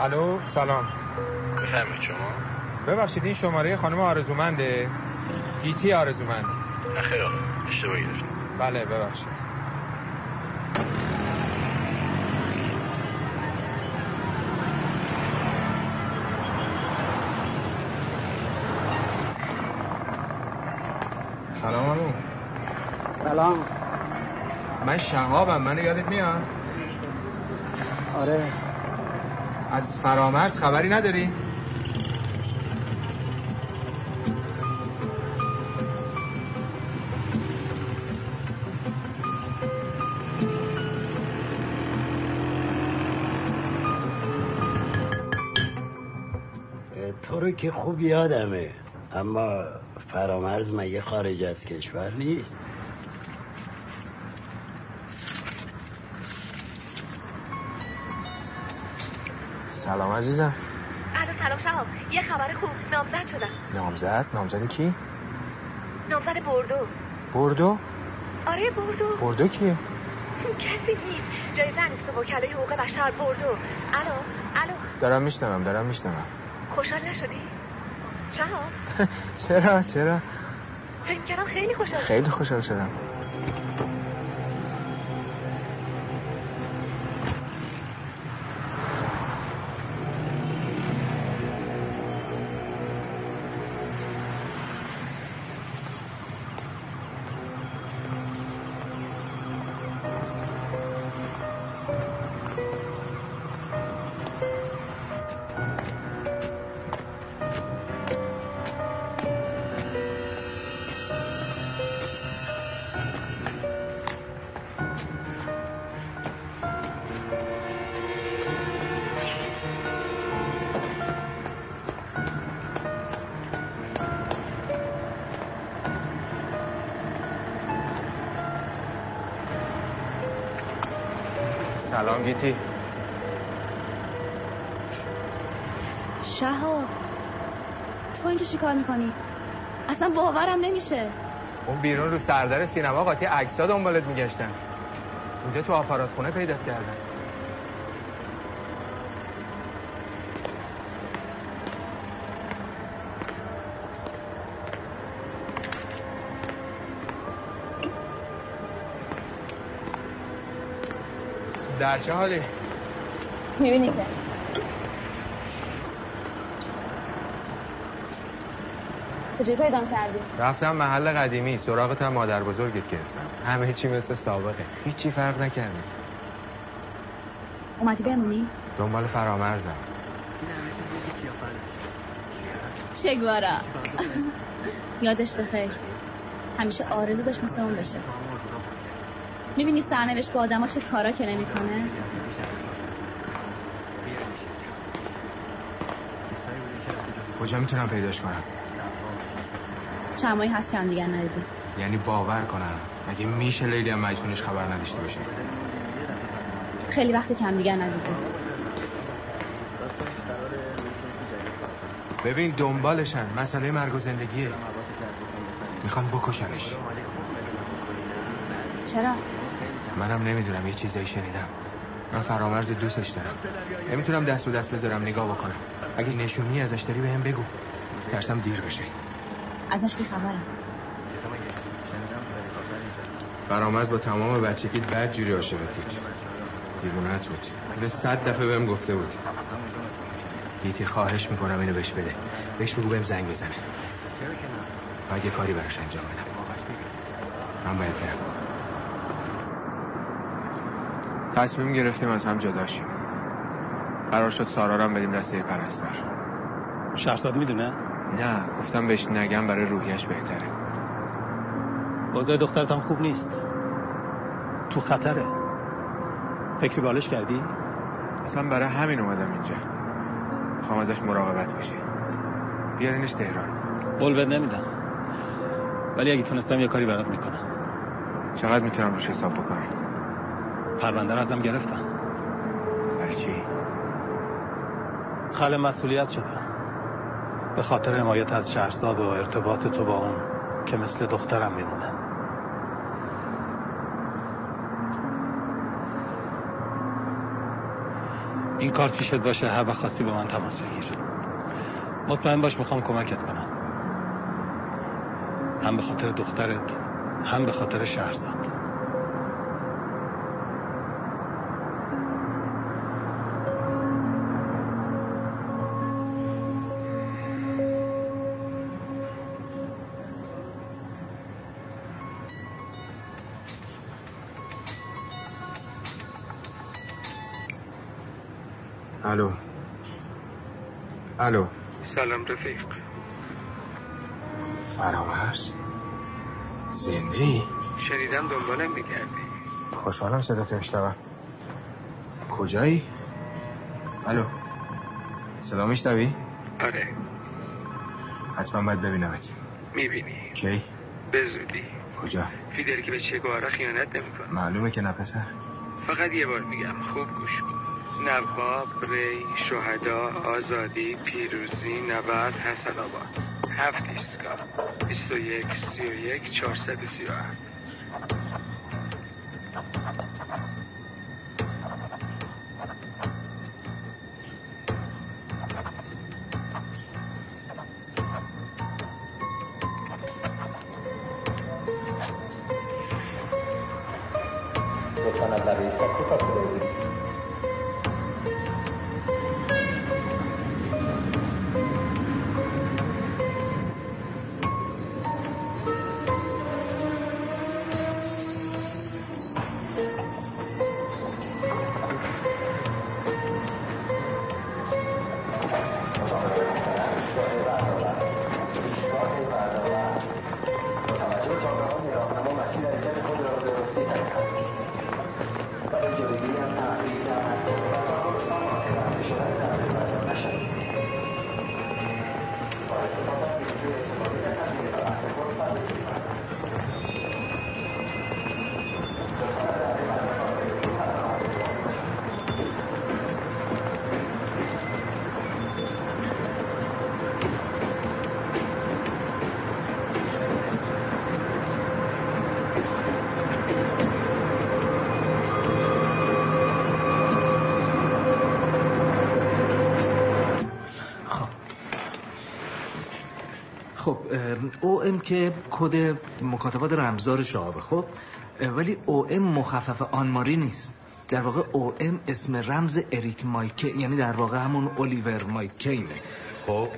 الو سلام. بفرمایید شما. ببخشید این شماره خانم آرزومنده. گیتی آرزومند. نخیر آقا اشتباه گرفت بله ببخشید. سلام آنو سلام. من شهابم من یادت میاد؟ آره. از فرامرز خبری نداری؟ که خوب یادمه. اما فرامرز مگه خارج از کشور نیست؟ سلام عزیزم. الو سلام شهاب. یه خبر خوب. نامزد شدم. نامزد؟ نامزد کی؟ نامزد بردو. بردو؟ آره بردو. بردو کیه؟ کسی نیست. جای زن است وکلای حقوق بشر. بردو. الو الو. دارم میشنوم دارم میشنوم. خوشحال نشدی؟ شهاب چرا چرا؟ فکر کردم خیلی خوشحال خیلی خوشحال شدم سلام گیتی. شهاب تو اینجا چیکار می‌کنی؟ اصلا باورم نمیشه. اون بیرون رو سردر سینما قاطی عکسا دنبالت میگشتن. اونجا تو آپارات خونه پیدات کردن. در چه حالی؟ می‌بینی که. چجوری پیدام کردی؟ رفتم محل قدیمی سراغت هم مادر بزرگت گرفتم. همه چی مثل سابقه. هیچی فرق نکرده. اومدی بمونی؟ دنبال فرامرزم. چگوارا؟ یادش بخیر. همیشه آرزو داشت مثل اون بشه می‌بینی سرنوشت با آدم چه کارا که نمی‌کنه؟ کجا می‌تونم پیداش کنم؟ چند ماهی هست که هم دیگر ندیدیم یعنی باور کنم. اگه میشه لیلی هم مجنونش خبر نداشته باشه؟ خیلی وقت کم دیگر ندیدیم ببین دنبالشن. مسئله مرگ و زندگیه. می‌خوان بکشنش. چرا؟ منم نمی‌دونم یه چیزایی شنیدم. من فرامرز دوستش دارم. نمی‌تونم دست و دست بذارم نگاه بکنم. اگه نشونی ازش داری بهم بگو. ترسم دیر بشه. ازش بیخبرم فرامرز با تمام بچگی بد جوری عاشقت بود. دیوونت بود. به صد دفعه بهم گفته بود. گیتی خواهش می‌کنم اینو بهش بده. بهش بگو بهم زنگ بزنه. باید یه کاری براش انجام بدم. من باید برم. تصمیم گرفتیم از هم جدا شیم. قرار شد سارا رو هم بدیم دسته پرستار. شهرزاد می‌دونه؟ نه گفتم بهش نگم برای روحیش بهتره. اوضاع دخترت هم خوب نیست. تو خطره. فکری بالش کردی؟ اصلا برای همین اومدم اینجا. می‌خوام ازش مراقبت بشی بیارینش تهران. قول بد نمیدم. ولی اگه تونستم یه کاری برات می‌کنم. چقدر می‌تونم روش حساب بکنم؟ پرونده رو ازم گرفتن. برای چی؟ خل مسئولیت شدم به خاطر حمایت از شهرزاد و ارتباط تو با اون که مثل دخترم میمونه. این کار پیشت باشه؟ هر وقت خواستی به من تماس بگیر. مطمئن باش می‌خوام کمکت کنم. هم به خاطر دخترت هم به خاطر شهرزاد. الو. سلام رفیق. فرامرز زنده ای؟ شنیدم دنبالم میگردی. خوشحالم صدا تو میشنوم. کجایی؟ الو. صدا میشنوی؟ آره. حتما باید ببینمت. می‌بینی. کی؟ به زودی. کجا؟ فیدل که به چگوارا خیانت نمی‌کنه. معلومه که نه پسر. فقط یه بار میگم خوب گوش کن. نواب ری شهدا آزادی پیروزی نبرد حسن آباد. هفت ایستگاه. 21 31 437 لطفا از لبه ایستگاه فاصله بگیرید خب او ام که کد مکاتبات رمزار شعبه خب ولی او ام مخفف آنماری نیست. در واقع او ام اسم رمز اریک مایکه یعنی در واقع همون الیور مایکینه. خب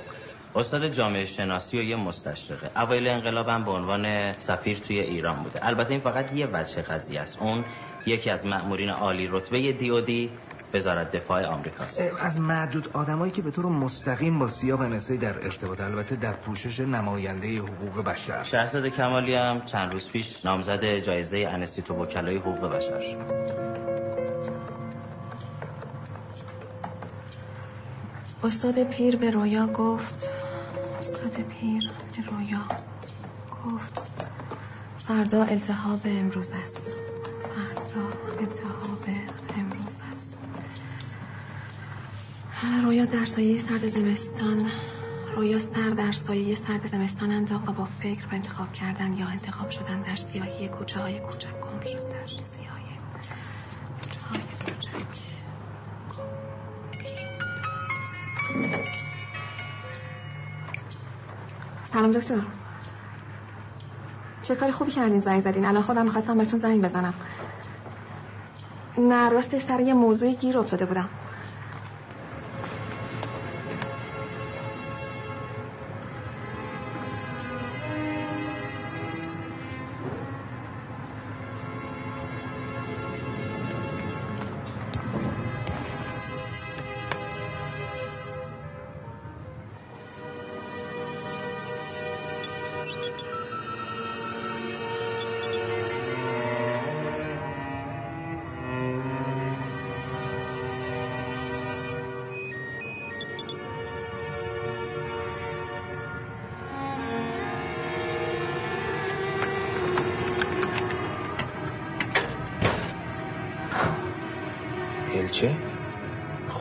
استاد جامعه شناسی و یه مستشرقه. اوایل انقلاب هم به عنوان سفیر توی ایران بوده. البته این فقط یه وجه قضیه است. اون یکی از مأمورین عالی رتبه دی او دی وزارت دفاع آمریکاست. از معدود آدمایی که به طور مستقیم با سیا و در ارتباط البته در پوشش نماینده حقوق بشر. شهرزاد کمالی هم چند روز پیش نامزد جایزه انستیتو وکلای حقوق بشر شد. استاد پیر به رویا گفت استاد پیر به رویا گفت فردا التهاب امروز است. فردا التهاب رویا در سایه سرد زمستان رویا سر در سایه سرد زمستان انداخت و با فکر به انتخاب کردن یا انتخاب شدن در سیاهی کوچه های کوچک گم شد. در سیاهی کوچه های سلام دکتر. چه کاری خوبی کردین؟ زنگ زدین. الان خودم می‌خواستم بهتون زنگ بزنم. نه راستش سر یه موضوعی گیر افتاده بودم.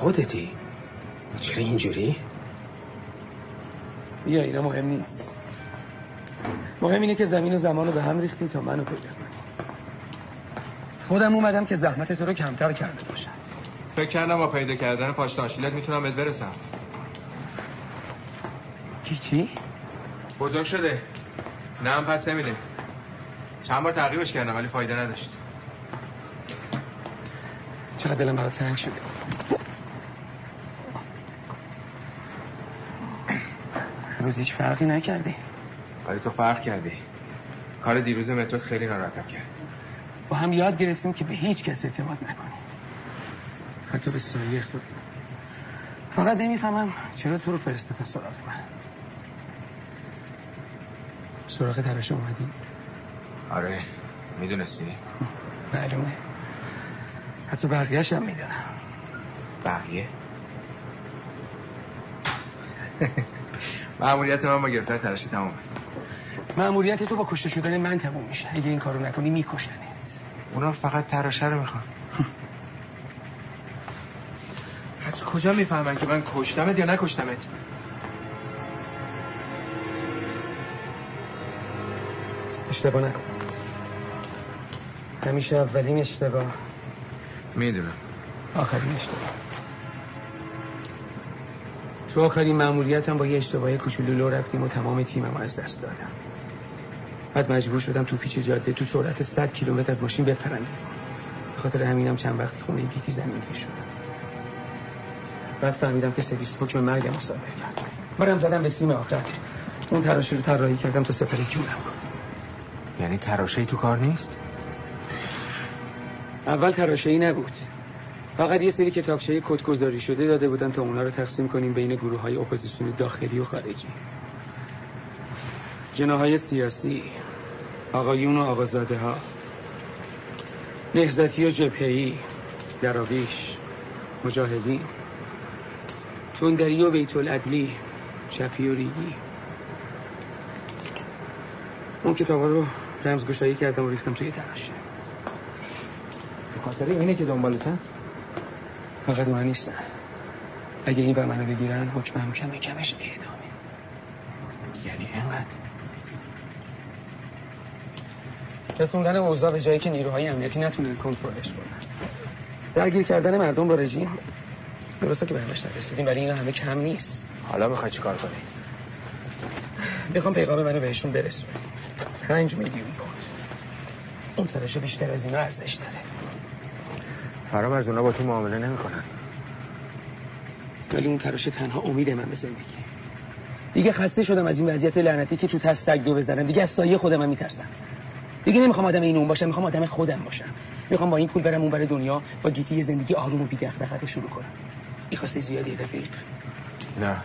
خودتی؟ چرا اینجوری؟ بیا اینا مهم نیست. مهم اینه که زمین و زمان رو به هم ریختیم تا منو پیدا کنی. خودم اومدم که زحمت تو رو کمتر کرده باشم. فکر کردم با پیدا کردن پاشتانشیلت می‌تونم بهت برسم. کی کی؟ بزرگ شده. نه هم پس نمیده. چند بار تعقیبش کردم ولی فایده نداشت. چقدر دلم برات تنگ شده؟ روز هیچ فرقی نکردی. ولی تو فرق کردی. کار دیروز مترو خیلی ناراحتم کرد. با هم یاد گرفتیم که به هیچ کس اعتماد نکنیم. حتی به سایه خود. فقط نمی‌فهمم چرا تو رو فرستادن سراغ من. سراغ تراش اومدی؟ آره می‌دونستی. معلومه. حتی بقیهش هم می‌دونم. بقیه؟ معمولیت من با گرفتن تراشی تمامه معمولیت تو با کشته شدن من تموم میشه. اگه این کارو نکنی میکشنت اونا فقط تراشه رو می‌خوان. از کجا می‌فهمن که من کشتمت یا نکشتمت؟ اشتباه نکن. همیشه اولین اشتباه. می‌دونم. آخرین اشتباه. تو آخرین معمولیتم با یه اشتباه کوچولو لو رفتیم و تمام تیمم از دست دادم بعد مجبور شدم تو پیچ جاده تو سرعت 100 کیلومتر از ماشین بپرم به خاطر همینم چند وقتی خونه گیتی زمین گیر شدم بعد فهمیدم که سرویس حکم مرگم صادر کرد برم زدم به سیم آخر. اون تراشه رو طراحی کردم تا سپر جونم. یعنی تراشه تو کار نیست؟ اول تراشه ای نبود. فقط یه سری کتابچه کد گذاری شده داده بودن تا اونا رو تقسیم کنیم بین گروه های اپوزیسیون داخلی و خارجی. جناح‌های سیاسی آقایون و آقازاده ها نهضتی و جبهه‌ای دراویش مجاهدین تندری و بیت العدلی شفی و ریگی اون کتاب رو رمزگشایی کردم و ریختم توی تراشه به خاطر اینه که دنبالتن؟ فقط اونا نیستن اگه این بر منو بگیرن حکمم کم کمش اعدامه یعنی اینقدر؟ رسوندن اوضاع به جایی که نیروهای امنیتی نتونن کنترلش کنن. درگیر کردن مردم با رژیم؟ درسته که بهمش نرسیدیم ولی اینا همه کم نیست. حالا می‌خوای چی کار کنی؟ می‌خوام پیغام منو بهشون برسونم. پنج میلیون پوند. اون تراشه بیشتر از اینا ارزش داره. فرام از اونا با تو معامله نمی‌کنن. ولی اون تراشه تنها امید من به زندگی. دیگه خسته شدم از این وضعیت لعنتی که تو تست دو بزنم. دیگه از سایه خودم هم میترسم. دیگه نمی‌خوام آدم این اون باشم می‌خوام آدم خودم باشم. می‌خوام با این پول برم اون بر دنیا با گیتی یه زندگی آروم و بی‌دغدغه رو شروع کنم. این خواسته زیادی رفیق نه.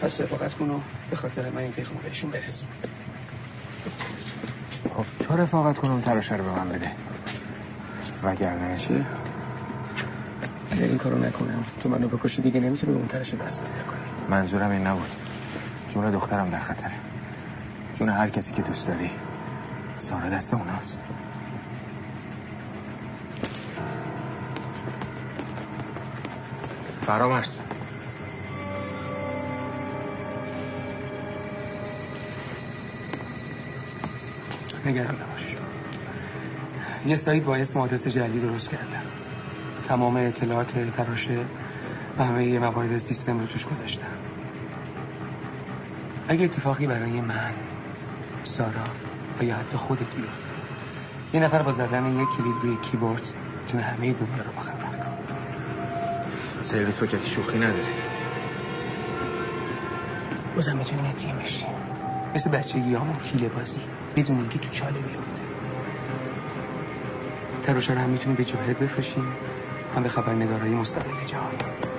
پس رفاقت کن و به خاطر من این پیغام بهشون برسون. خب تو رفاقت کن اون تراشه رو به من بده. وگرنه. چی؟ اگر این کارو نکنم تو منو بکشی دیگه نمی‌تونی اون دست پیدا کنی. منظورم این نبود. جون دخترم در خطره. جون هر کسی که دوست داری سارا دست اوناست. فرامرز. نگران نباش. یه سایت با اسم آدرس جعلی درست کردم تمام اطلاعات تراشه و همه موارد سیستم رو توش گذاشتم. اگه اتفاقی برای من سارا و یا حتی خودت بیفته یه نفر با زدن یک کلید روی کیبورد می‌تونه همه دنیا رو بخبر سرویس با کسی شوخی نداره. بازم می‌تونیم یه تیم بشیم مثل بچگی همون کیله بازی بدون اینکه تو چاله بیفته. تراشه رو هم می‌تونیم به جاهد بفرشیم هم به خبرنگارهای مستقل جهان.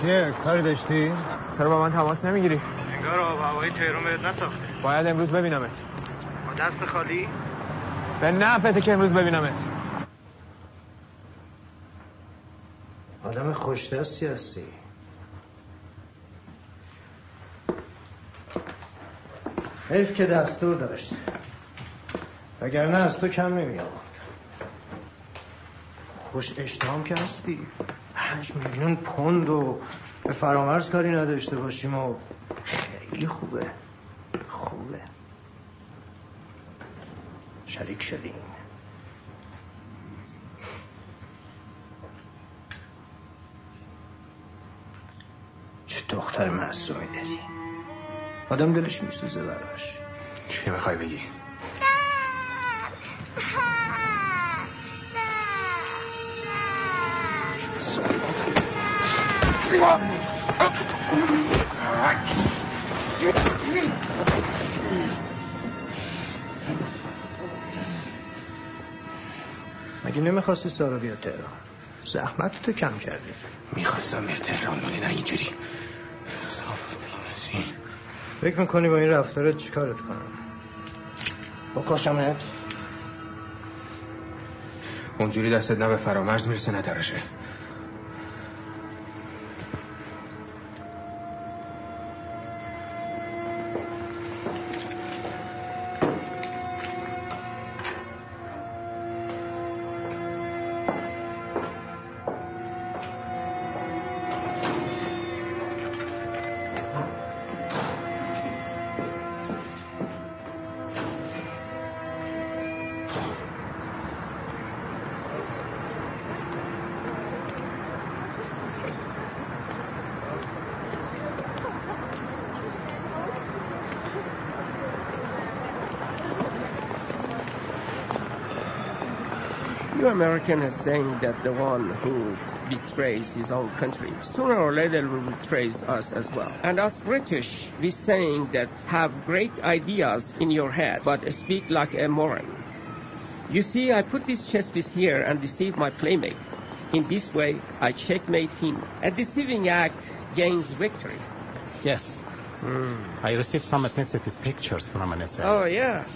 چیه؟ کاری داشتی؟ چرا با من تماس نمی‌گیری؟ انگار آب هوایی تهران بهت نساخته. باید امروز ببینمت. با دست خالی؟ به نفته که امروز ببینمت. آدم خوش دستی هستی. حیف که دستور داشت. وگرنه از تو کم نمی آورد خوش اشتهام که هستی. پنج میلیون پوند و به فرامرز کاری نداشته باشیم و خیلی خوبه. خوبه. شریک شدیم. چه دختر معصومی داری؟ آدم دلش میسوزه براش. چی می‌خوای بگی؟ مگه نمی‌خواستی سارا بیاد تهران؟ زحمت تو کم کردی. می‌خواستم به تهران ولی نه اینجوری. صافت فکر می‌کنی با این رفتارت چیکارت کنم؟ بکشمت اونجوری دستت نه به فرامرز می‌رسه نه ترشه. American is saying that the one who betrays his own country sooner or later will betray us as well. And us British, we saying that have great ideas in your head, but speak like a moron. You see, I put this chess piece here and deceive my playmate. In this way, I checkmate him. A deceiving act gains victory. Yes. Hmm. I received some ethnicity pictures from NSA. Oh, yeah.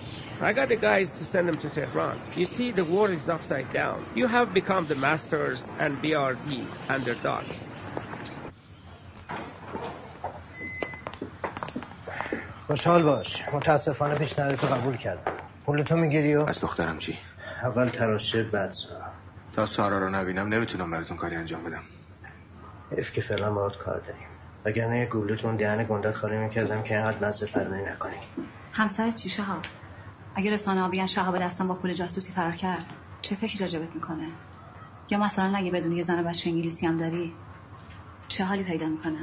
I got the guys to send them to Tehran. You see, the war is upside down. You have become the masters and BRD underdogs. خوشحال باش متاسفانه پیشنهادتو قبول کردم پولتو می‌گیری و از دخترم چی؟ اول تراشه بعد سارا تا سارا رو نبینم نمی‌تونم براتون کاری انجام بدم حیف که فعلا باهات کار داریم وگرنه یه گولتون دهن گندت خالی می‌کردم که اینقدر مزه پرونی نکنی همسر چی شهاب اگه رسانه ها بگن شهاب دستان با پول جاسوسی فرار کرد چه فکری راجبت می‌کنه؟ یا مثلا اگه بدون یه زن بچه انگلیسی هم داری چه حالی پیدا می‌کنه؟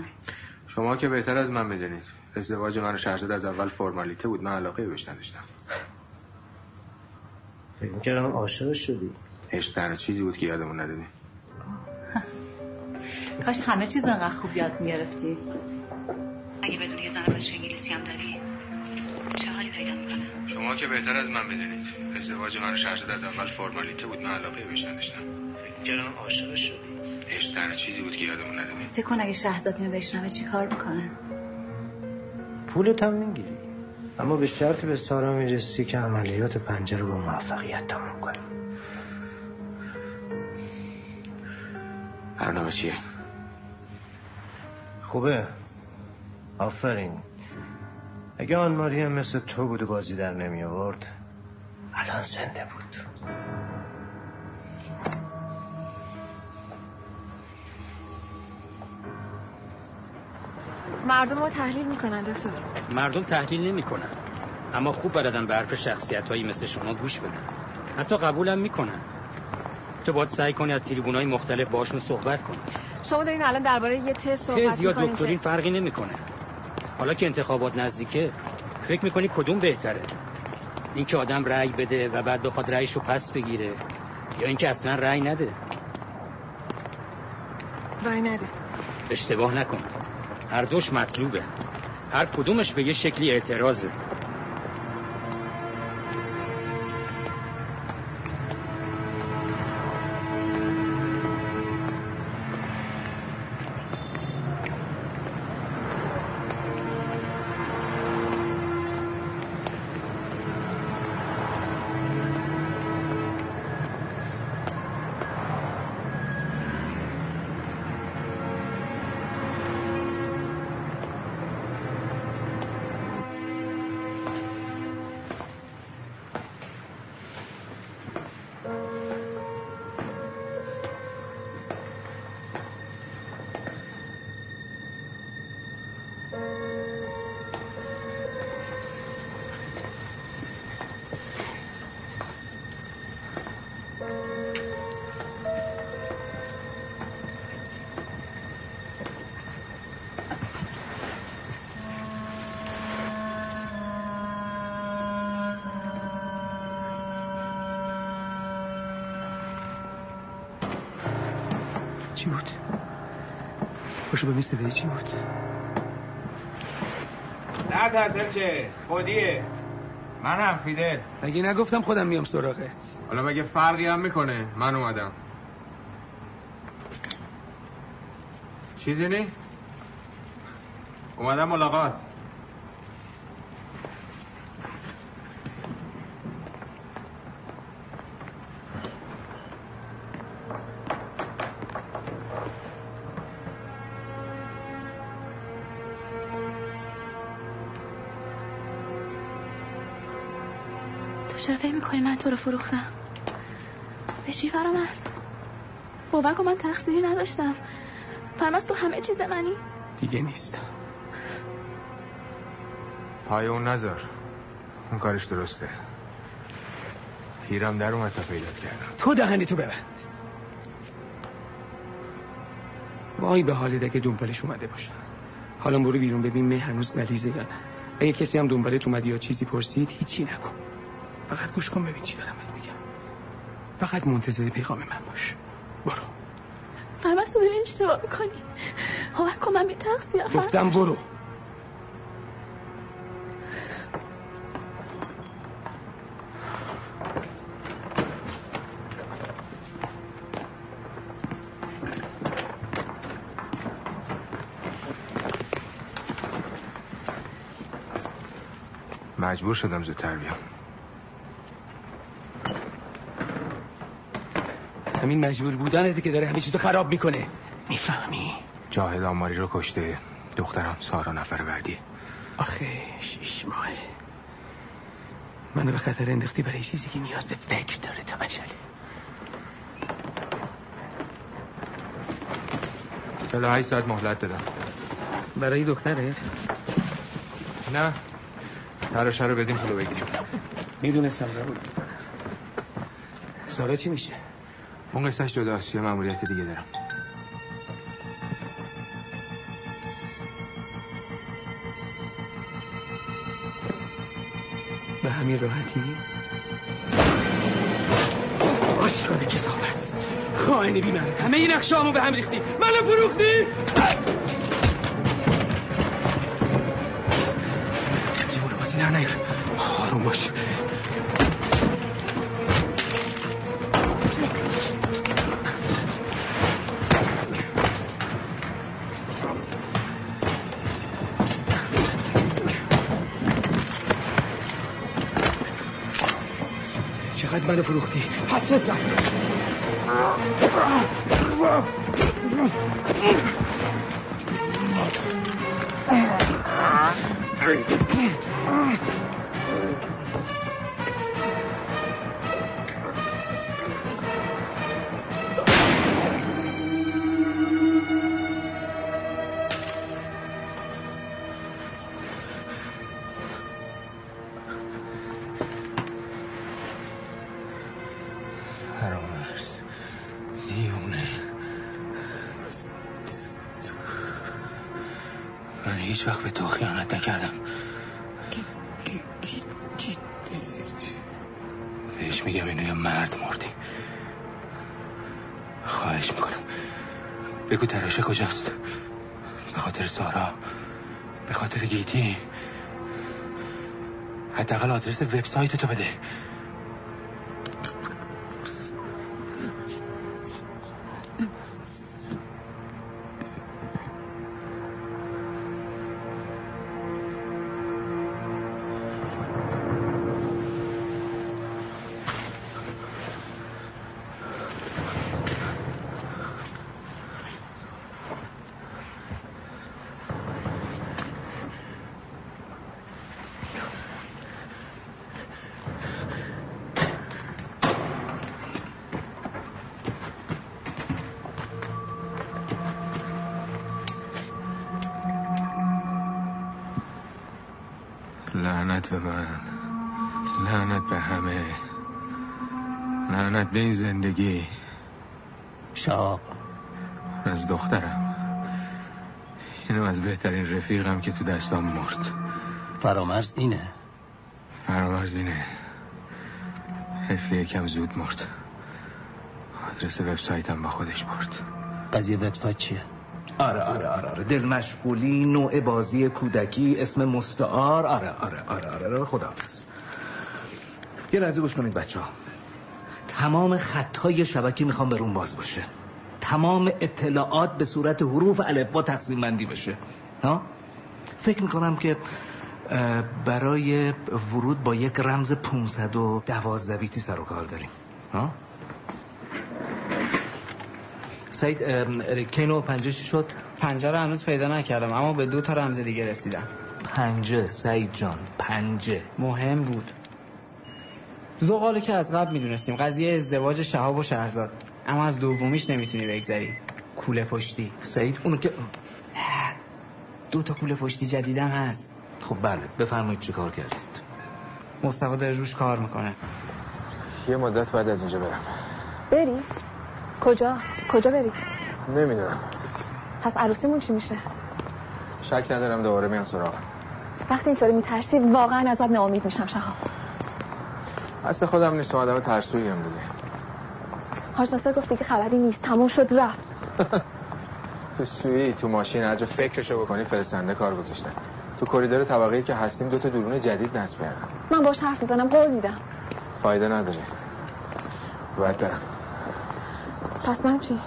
شما که بهتر از من می‌دونید. ازدواج من و شهرزاد از اول فرمالیته بود. من علاقه بهش نداشتم. فکر می‌کردم عاشق شدی. عشق تنها چیزی بود که یادمون ندادی. کاش همه چیز انقدر خوب یاد می‌گرفتی. اگه بدون یه زن بچه انگلیسی هم داری چه حالی پیدا می‌کنه؟ شما که بهتر از من می‌دونید. ازدواج من شهرزاد از اول فرمالیته بود من علاقه بهش نداشتم. فکر می‌کردم عاشق شدی عشق تنها چیزی بود که یادمون ندادی فکر کن اگه شهزاد اینو بشنوه چی کار می‌کنه؟ پولت هم می‌گیری. اما به شرطی به سارا می‌رسی که عملیات پنجره با موفقیت تمام کنی. برنامه چیه؟ خوبه. آفرین. اگه آن ماری هم مثل تو بود و بازی در نمی آورد الان زنده بود. مردم رو تحلیل می‌کنن دکتر. مردم تحلیل نمی‌کنن. اما خوب بلدن به حرف شخصیت هایی مثل شما گوش بدن. حتی قبولم می‌کنن. تو باید سعی کنی از تریبون های مختلف باشون صحبت کنی. شما دارین الان درباره یه تست صحبت تز یا می‌کنین دکترین فرقی نمی‌کنه. حالا که انتخابات نزدیکه فکر می‌کنی کدوم بهتره؟ اینکه آدم رأی بده و بعد بخواد رأیش رو پس بگیره یا اینکه اصلا رأی نده؟ رای نده. اشتباه نکن. هر دوش مطلوبه. هر کدومش به یه شکلی اعتراضه. پاشو ببین صدای چی بود. نه ترسل چه؟ خودیه. منم فیدل. مگه نگفتم خودم میام سراغت؟ حالا مگه فرقی هم می‌کنه؟ من اومدم. چیزی نی؟ اومدم ملاقات. می‌کنی من تو رو فروختم؟ به چی فرامرد؟ بابک و من تقصیری نداشتم. فرمز تو همه چیز منی. دیگه نیستم پای اون نذار. اون کارش درسته. هیرم در اومد تا پیدا کردم تو دهنی تو ببند. وای به حال که دنبالش اومده باشن حالا برو بیرون ببین مه هنوز مریضه یا نه. اگه کسی هم دنبالت اومد یا چیزی پرسید هیچی نکن. فقط گوش کن ببین چی دارم بهت میگم. فقط منتظر پیغام من باش. برو. فرمز تو داری اشتباه می‌کنی. باور کن من بی تقصیرم گفتم برو. مجبور شدم زودتر بیام. همین مجبور بودنته که داره همه چیزو خراب می‌کنه. می‌فهمی؟ جاهد آماری رو کشته. دخترم سارا نفر بعدی. آخه شیش ماه. منو به خطر انداختی برای چیزی که نیاز به فکر داره تا چلا هی ساعت مهلت دادم. برای دختره نه. تراشه رو بدیم پولو بگیریم. می‌دونستم رو سارا چی میشه؟ اون قصهش جداست یه مأموریت دیگه دارم به همین راحتی آشکار کسافت خائن بی من همه این نقشامو به هم ریختی منو فروختی جمعه بازی نه نیر آروم باش منو فروختی. حسرت رفت. آدرس وبسایت تو بده. این زندگی. شاب از دخترم. اینو از بهترین رفیقم که تو دستام مرد. فرامرز اینه. فرامرز اینه. حیف یکم زود مرد. آدرس وبسایتم با خودش برد. قضیه وبسایت چیه؟ آره آره آره آره. دل مشغولی نوع بازی کودکی اسم مستعار. آره آره آره آره, آره. خداحافظ. یه لحظه گوش کنید بچه ها تمام خطهای شبکی می‌خوام برون باز باشه. تمام اطلاعات به صورت حروف الفبا تقسیم بندی بشه. ها؟ فکر می‌کنم که برای ورود با یک رمز 512 بیتی سر و کار داریم. ها؟ سعید کینو پنجه چی شد؟ پنجه رو هنوز پیدا نکردم اما به دو تا رمز دیگه رسیدم. پنجه سعید جان پنجه. مهم بود. زغالو که از قبل می‌دونستیم قضیه ازدواج شهاب و شهرزاد. اما از دومیش نمی‌تونی بگذری. کوله پشتی. سعید اونو که دو تا کوله پشتی جدیدم هست. خب بله. بفرمایید چی کار کردید. مصطفی داره روش کار می‌کنه. یه مدت بعد از اینجا برم. بری؟ کجا؟ کجا بری؟ نمی‌دونم. پس عروسیمون چی میشه؟ شک ندارم دوباره میان سراغم وقتی اینطوری میترسی واقعا ازت ناامید میشم شهاب. اصل خودم نیست آدم ترسویی هم بودی حاج ناصر گفتی که خبری نیست تموم شد رفت. تو سوی تو ماشین هر جا فکرشو بکنی فرستنده کار گذاشتن تو کریدور طبقه که هستیم دو تا درون جدید نصب کردن من باش حرف می‌زنم قول میدم. فایده نداره. باید برم. پس من چی؟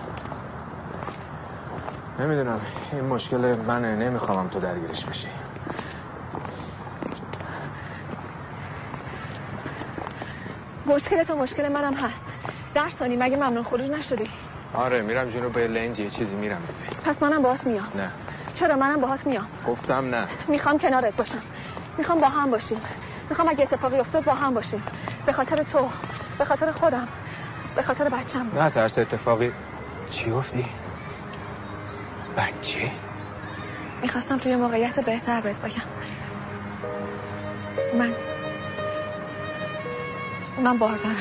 نمی‌دونم. این مشکل منه نمی‌خوام تو درگیرش بشی. مشکل تو مشکل منم هست. در ثانی مگه ممنون خروج نشدی؟ آره میرم جنوب لنج یه چیزی میرم. پس منم باهات میام. نه. چرا منم باهات میام؟ گفتم نه. می‌خوام کنارت باشم. می‌خوام با هم باشیم. می‌خوام اگه اتفاقی افتاد با هم باشیم. به خاطر تو به خاطر خودم به خاطر بچم نه ترس اتفاقی. چی گفتی؟ بچه؟ می‌خواستم توی موقعیت بهتر بهت بگم. من من باردارم.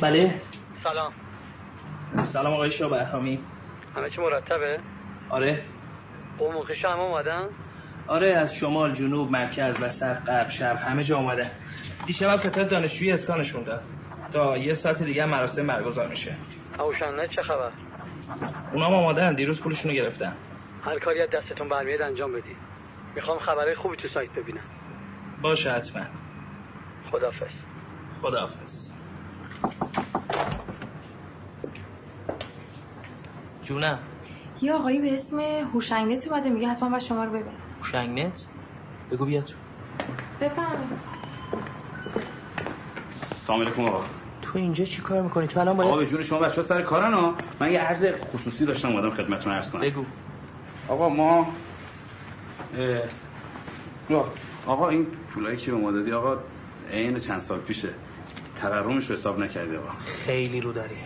بله. سلام. سلام آقای شاه برهامی همه چی مرتبه؟ آره. قوم و همه اومدن؟ آره از شمال جنوب مرکز وسط غرب شرق همه جا اومده. دیشب فتات دانشجویی اسکانشون داد تا یه ساعت دیگه مراسم برگزار میشه. اوشنه چه خبر؟ اونا آمادن. دیروز پولشونو گرفتن. هر کاری از دستتون برمیاد انجام بدی. می‌خوام خبرهای خوبی تو سایت ببینم. باشه حتما. خدافز خدافز جونم. یه آقایی به اسم هوشنگنت اومده میگه حتما با شما رو ببین هوشنگنت بگو بیا تو. بفرمایید. سلام علیکم آقا. تو اینجا چی کار می‌کنی؟ تو الان باید آقا به جون شما بچه‌ها سر کارن ها؟ من یه عرض خصوصی داشتم اومدم خدمتتون عرض کنم. بگو. آقا ما اه... آقا این پولایی که به ما دادی آقا عین چند سال پیشه. تورمش رو حساب نکردی آقا. خیلی رو داری.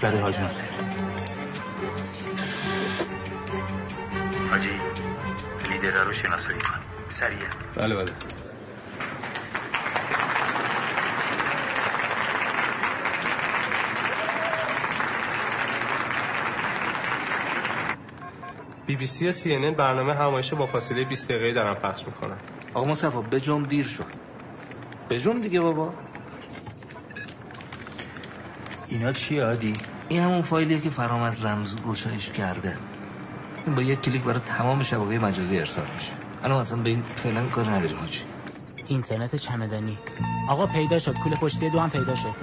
برای حاج ناصر. حاجی لیدر رو شناسایی کن سریع. بله بله. بی بی سی و سی این برنامه همایش با فاصله 20 دقیقه دارن پخش می‌کنم. آقا مصطفی بجام دیر شد. به بجام دیگه بابا. اینا چی عادی؟ این همون فایلیه که فرام از رمز روشنش کرده. این با یک کلیک برای تمام شبکه مجازی ارسال میشه. الان اصلا به این فعلا کار نداریم حاجی. اینترنت چمدانی. آقا پیدا شد. کوله پشتی دو هم پیدا شد.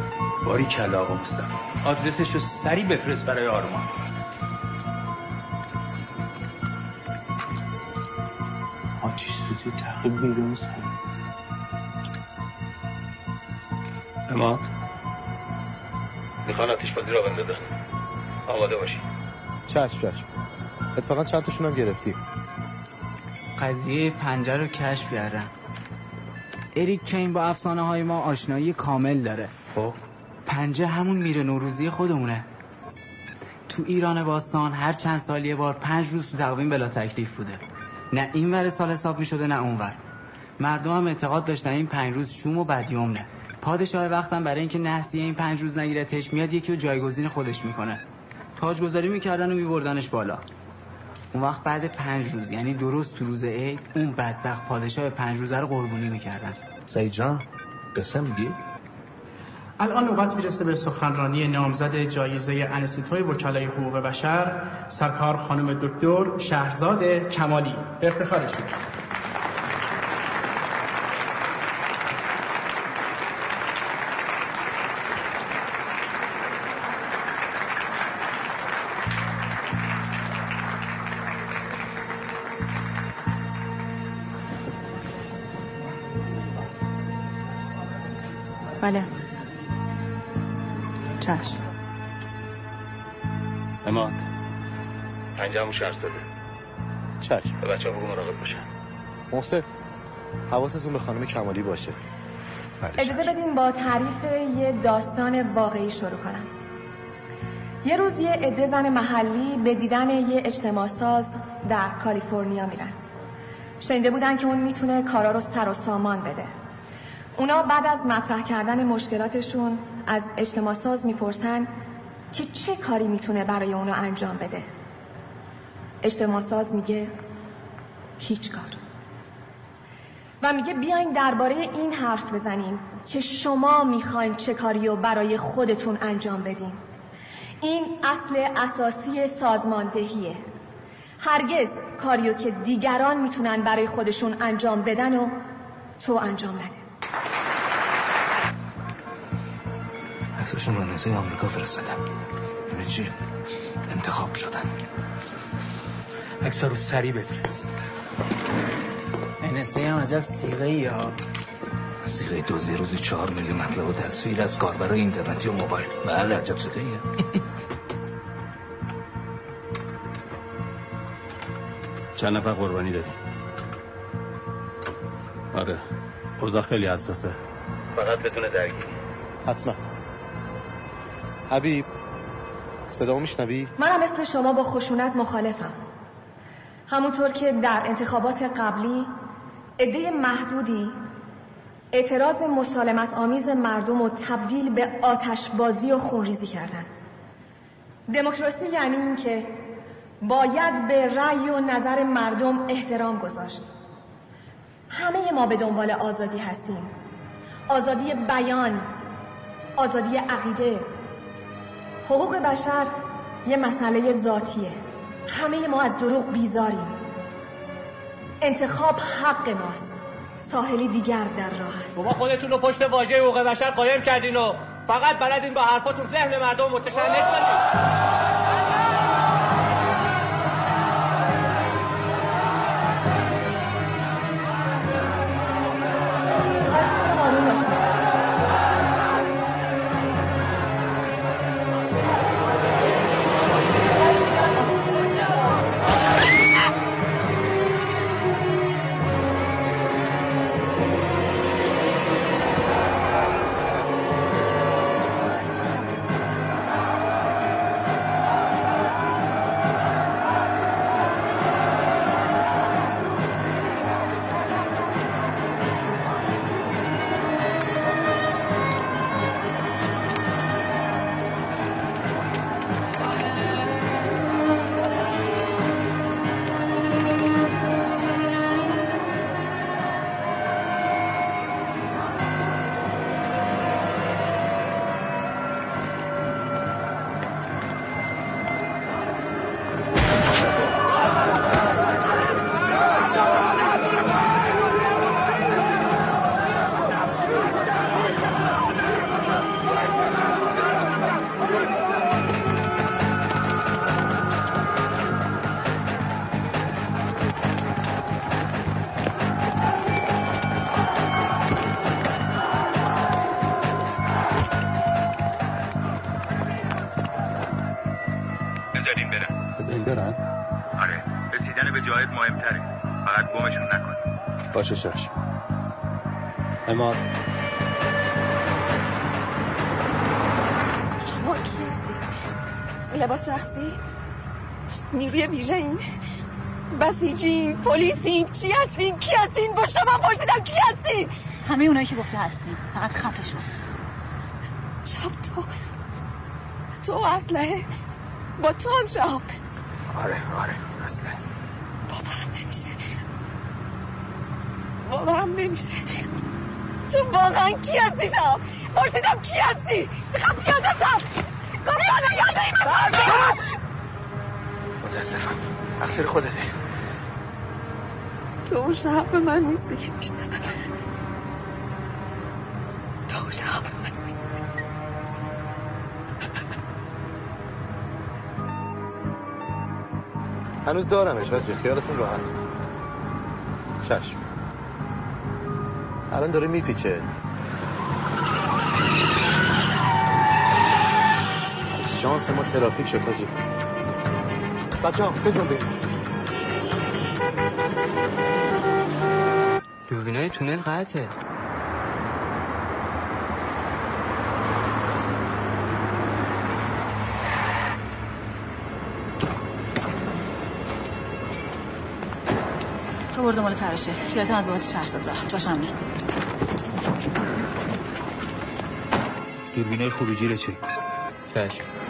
باری کلا آقا مصطفی. آدرسش رو سریع بفرست برای آرمان. آتیش سوزی تقریب میلیون سال اماد می‌خوان آتیش بازی را بندازن آماده باشی. چشم چشم. اتفاقا چند تاشون هم گرفتیم قضیه پنجه رو کشف کردم. اریک کین با افسانه های ما آشنایی کامل داره. خب؟ پنجه همون میره نوروزی خودمونه. تو ایران باستان هر چند سال یه بار پنج روز تو تقویم بلا تکلیف بوده. نه این ور سال حساب می‌شده نه اون ور. مردم هم اعتقاد داشتن این پنج روز شوم و بدیومنه. پادشاه وقتم برای اینکه نحسی این پنج روز نگیرتش میاد یکی رو جایگزین خودش می‌کنه. تاجگذاری می‌کردن و میبردنش بالا. اون وقت بعد پنج روز یعنی درست تو روز عید اون بدبخت پادشاه پنج روزه رو قربونی می‌کردن. سعید جان قسم میگی؟ الان نوبت می‌رسه به سخنرانی نامزد جایزه انستیتوی وکلای حقوق بشر سرکار خانم دکتر شهرزاد کمالی. به افتخارش می‌کنم. همون شهر زده چشم. به بچه ها بگو مراقب باشن. محسن حواستون به خانم کمالی باشه. اجازه بدین با تعریف یه داستان واقعی شروع کنم. یه روز یه عده زن محلی به دیدن یه اجتماع ساز در کالیفرنیا میرن. شنیده بودن که اون می‌تونه کارا رو سر و سامان بده. اونا بعد از مطرح کردن مشکلاتشون از اجتماع ساز می‌پرسن که چه کاری می‌تونه برای اونا انجام بده. اجتماع ساز میگه هیچ کار. و میگه بیاین درباره این حرف بزنیم که شما می‌خواین چه کاری رو برای خودتون انجام بدین. این اصل اساسی سازماندهیه. هرگز کاریو که دیگران می‌تونن برای خودشون انجام بدن و تو انجام نده. عکسشون رو آمریکا فرستادن. ببین چی؟ انتخاب شدن. عکس رو سریع بفرست. NSA هم عجب سیغه یا سیغه دوزی روزی چهار میلیون مطلب و تصویر از کاربرای اینترنتی و موبایل. بله عجب سیغه چند نفر قربانی دادیم آره اوضاع خیلی حساسه. فقط بدون درگیری. حتما. حبیب صدا میشنوی؟ منم مثل شما با خشونت مخالفم. همونطور که در انتخابات قبلی عده محدودی اعتراض مسالمت آمیز مردم و تبدیل به آتش بازی و خونریزی کردن دموکراسی یعنی این که باید به رأی و نظر مردم احترام گذاشت. همه ما به دنبال آزادی هستیم. آزادی بیان آزادی عقیده. حقوق بشر یه مسئله ذاتیه. همه ما از دروغ بیزاریم. انتخاب حق ماست. ساحلی دیگر در راه است. شما خودتون رو پشت واژه حقوق بشر قایم کردین و فقط بلدین با حرفاتون ذهن مردم متشنج کنید نیروی ویژه این؟ بسیجین پلیسین چی هستین؟ کی هستین؟ با شما پرسیدم کی هستین؟ همه اونایی که گفته هستیم فقط خفه شو شب تو تو اسلحه با تو هم شب آره آره اسلحه باورم نمیشه. باورم نمیشه. تو واقعا کی هستی شب پرسیدم کی هستی؟ تقصیر خودته. تو اون شب به من نیستی که می‌شناسم تو اون شب به من نیستی. هنوز دارمش حاجی خیالتون راحت. چشم. الان داره میپیچه. شانس ما ترافیک شد حاجی. بچه ها بجنبین دوربینای تونل قطعه. تو برده مال تراشه یادتم از بابت شهرزاد راه جاش امنه دوربینای خروجی چه چشم.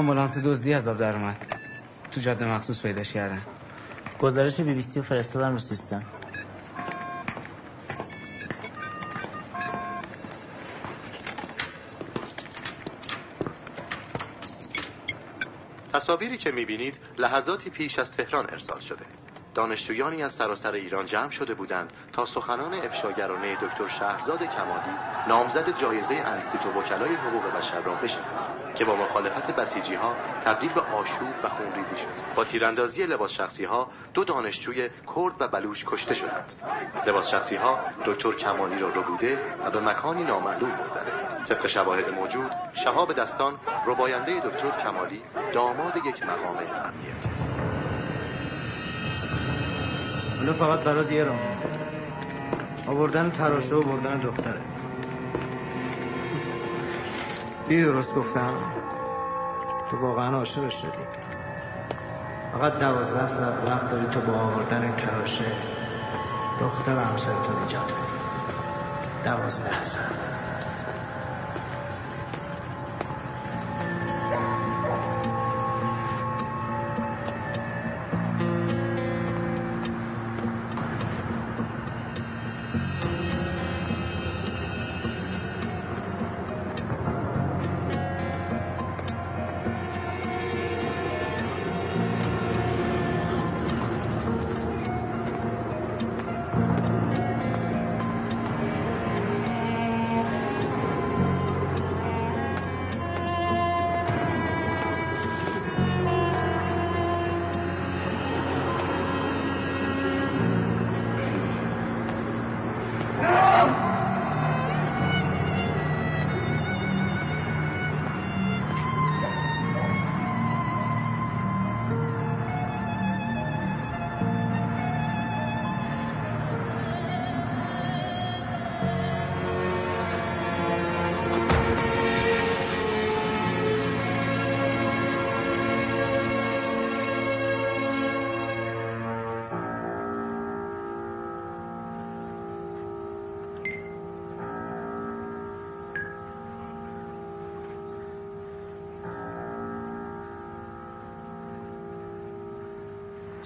آمبولانس دزدی از آب در اومد. تو جاده مخصوص پیداش کردن. گزارش بی بی سی رو فرستادم رو سیستم. تصاویری که می‌بینید لحظاتی پیش از تهران ارسال شده. دانشجویانی از سراسر ایران جمع شده بودند تا سخنان افشاگرانه دکتر شهرزاد کمالی نامزد جایزه انستیتو وکلای حقوق بشر را بشنوند. که با مخالفت بسیجی ها تبدیل به آشوب و خونریزی شد. با تیراندازی لباس شخصی ها دو دانشجوی کرد و بلوچ کشته شدند. لباس شخصی ها دکتر کمالی را ربوده و به مکانی نامعلوم بردند. طبق شواهد موجود شهاب دستان رباینده دکتر کمالی داماد یک مقام امنیتی است. حالا فقط برات یه آوردن تراشه و بردن دختره. دیدی درست گفتم. تو واقعا عاشقش شدی. فقط دوازده ساعت وقت داری تو با آوردن این تراشه دختر همسر تو نجات بدی دوازده ساعت.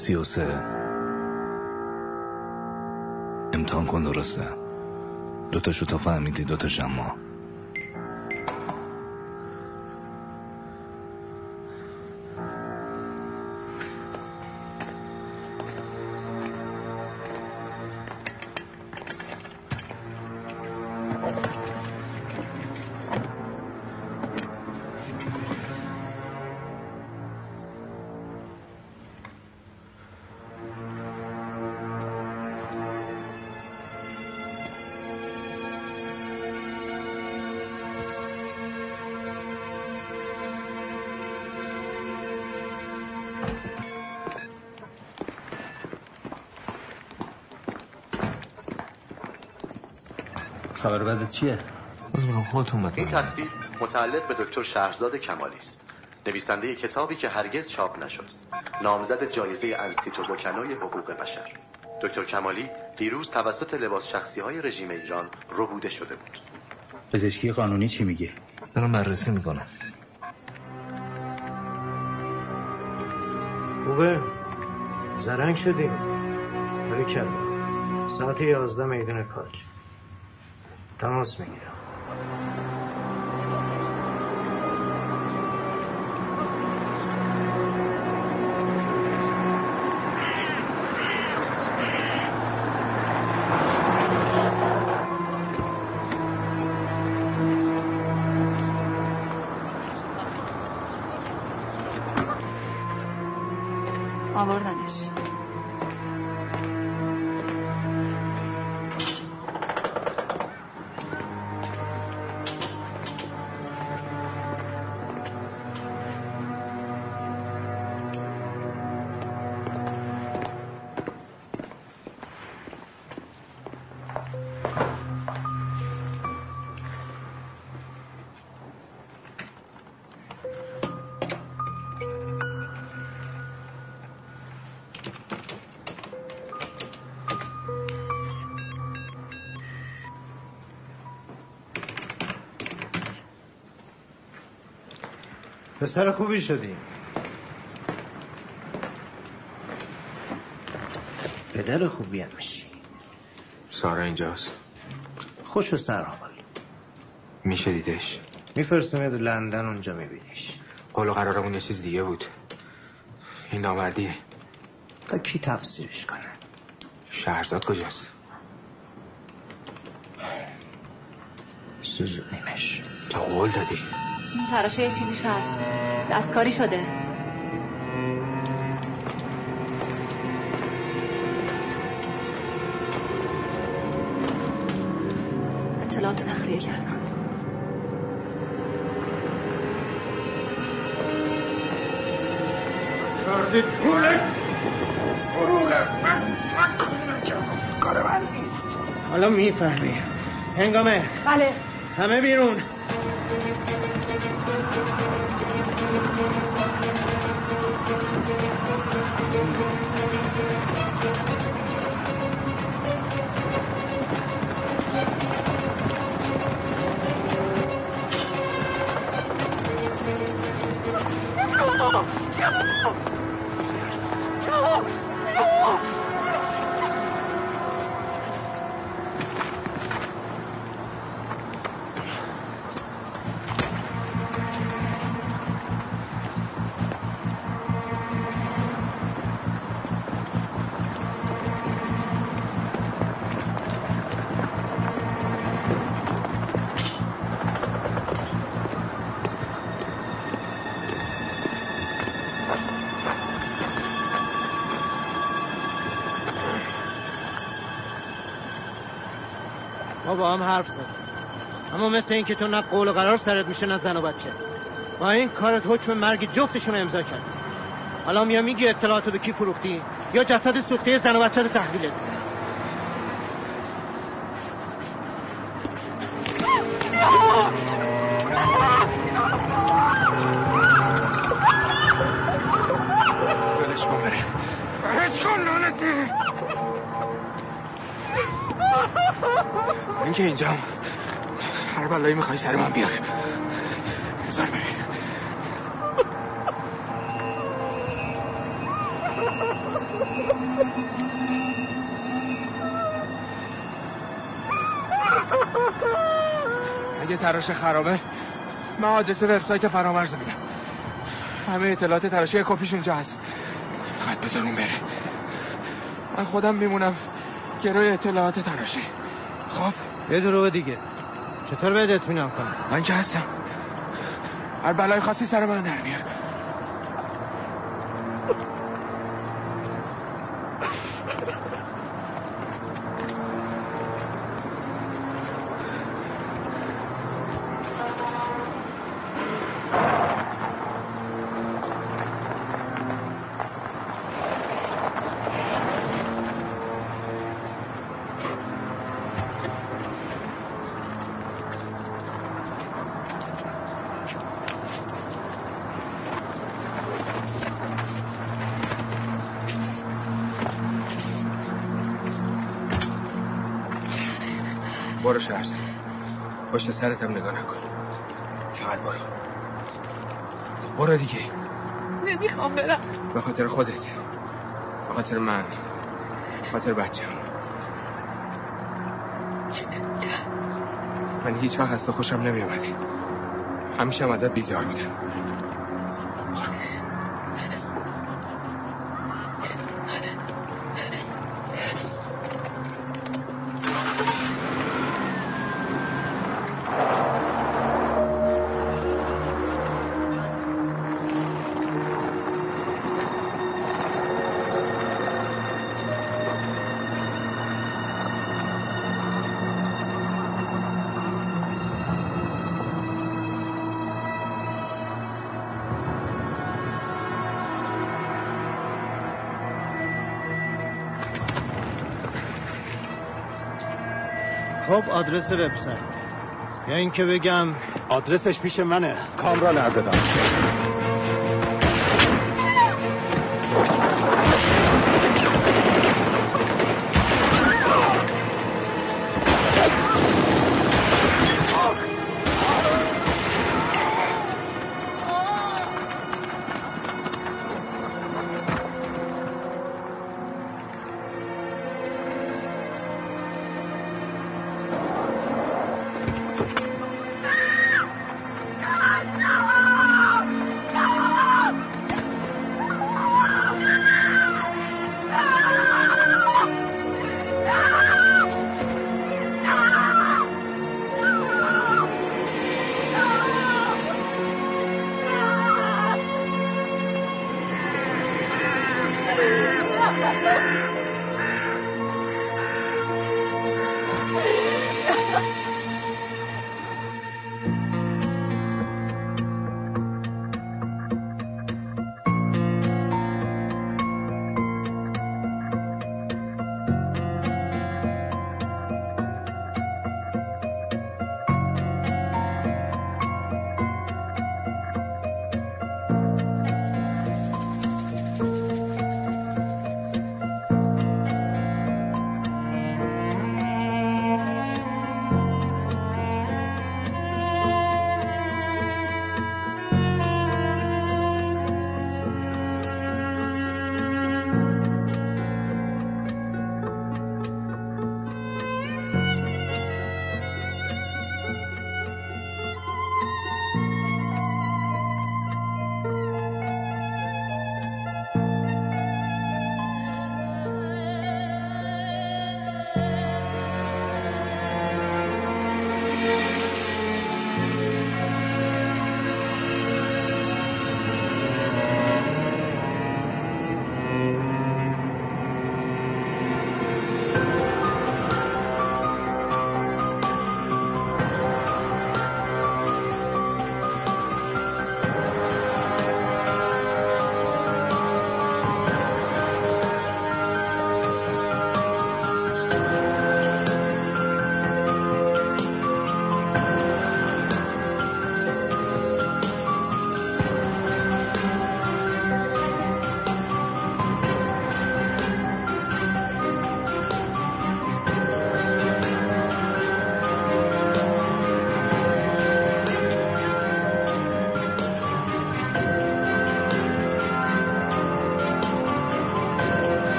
سی و امتحان کن درسته. دوتاشو تا فهمیدی دوتاش اما. خبر بعد چیه؟ خودتون این تصویر متعلق به دکتر شهرزاد کمالی است. نویسنده کتابی که هرگز چاپ نشد. نامزد جایزه انستیتو وکلای حقوق بشر. دکتر کمالی دیروز توسط لباس شخصی های رژیم ایران ربوده شده بود. پزشکی قانونی چی میگه؟ دارم بررسی می‌کنم. خوبه. زرنگ شدیم. ولی کلا. ساعت یازده میدون کاج تماس می‌گیرم. پسر خوبی شدی. پدر خوبی هم میشی. سارا اینجاست. خوش و سر حال میشه دیدش؟ میفرستمید لندن اونجا میبینیش. قول و قرارمون یه چیز دیگه بود. این نامردیه. تا کی تفسیرش کنه؟ شهرزاد کجاست؟ سوزونیمش. تو قول دادی. این تراشه یه چیزیش هست. دستکاری شده. اطلاعات رو تخلیه کردم. کردی طوله بروغه من من کاری نکردم کار من نیست. حالا می‌فهمی. هنگامه. بله. همه بیرون. やった! با هم حرف زدیم اما مثل این که تو نه قول و قرار سرت میشه نه زن و بچه. با این کارت حکم مرگ جفتشون رو امضا کرد. حالا میا میگی اطلاعاتو به کی فروختی؟ یا جسد سوخته زن و بچه رو تحویلت اینجام هر بلایی می‌خوای سر من بیار. بذار بره اگه تراش خرابه من آدرس وبسایت فرامرز میدم. همه اطلاعات تراشی کپیش اونجا هست. فقط بذار اون بره. من خودم میمونم گروه اطلاعات تراشی. خب؟ یه دروغ دیگه. چطور بهت اطمینان کنم؟ من که هستم. هر بلای خاصی سر من در بیار. پشت سرت هم نگاه نکن فقط برو. برو دیگه. نمی‌خوام برم. به خاطر خودت. به خاطر من. به خاطر بچه من هیچ وقت از تو خوشم نمیومده همیشه هم ازت بیزار بودم. آدرس وبسایت. یا اینکه بگم آدرسش پیش منه. کامران عزدان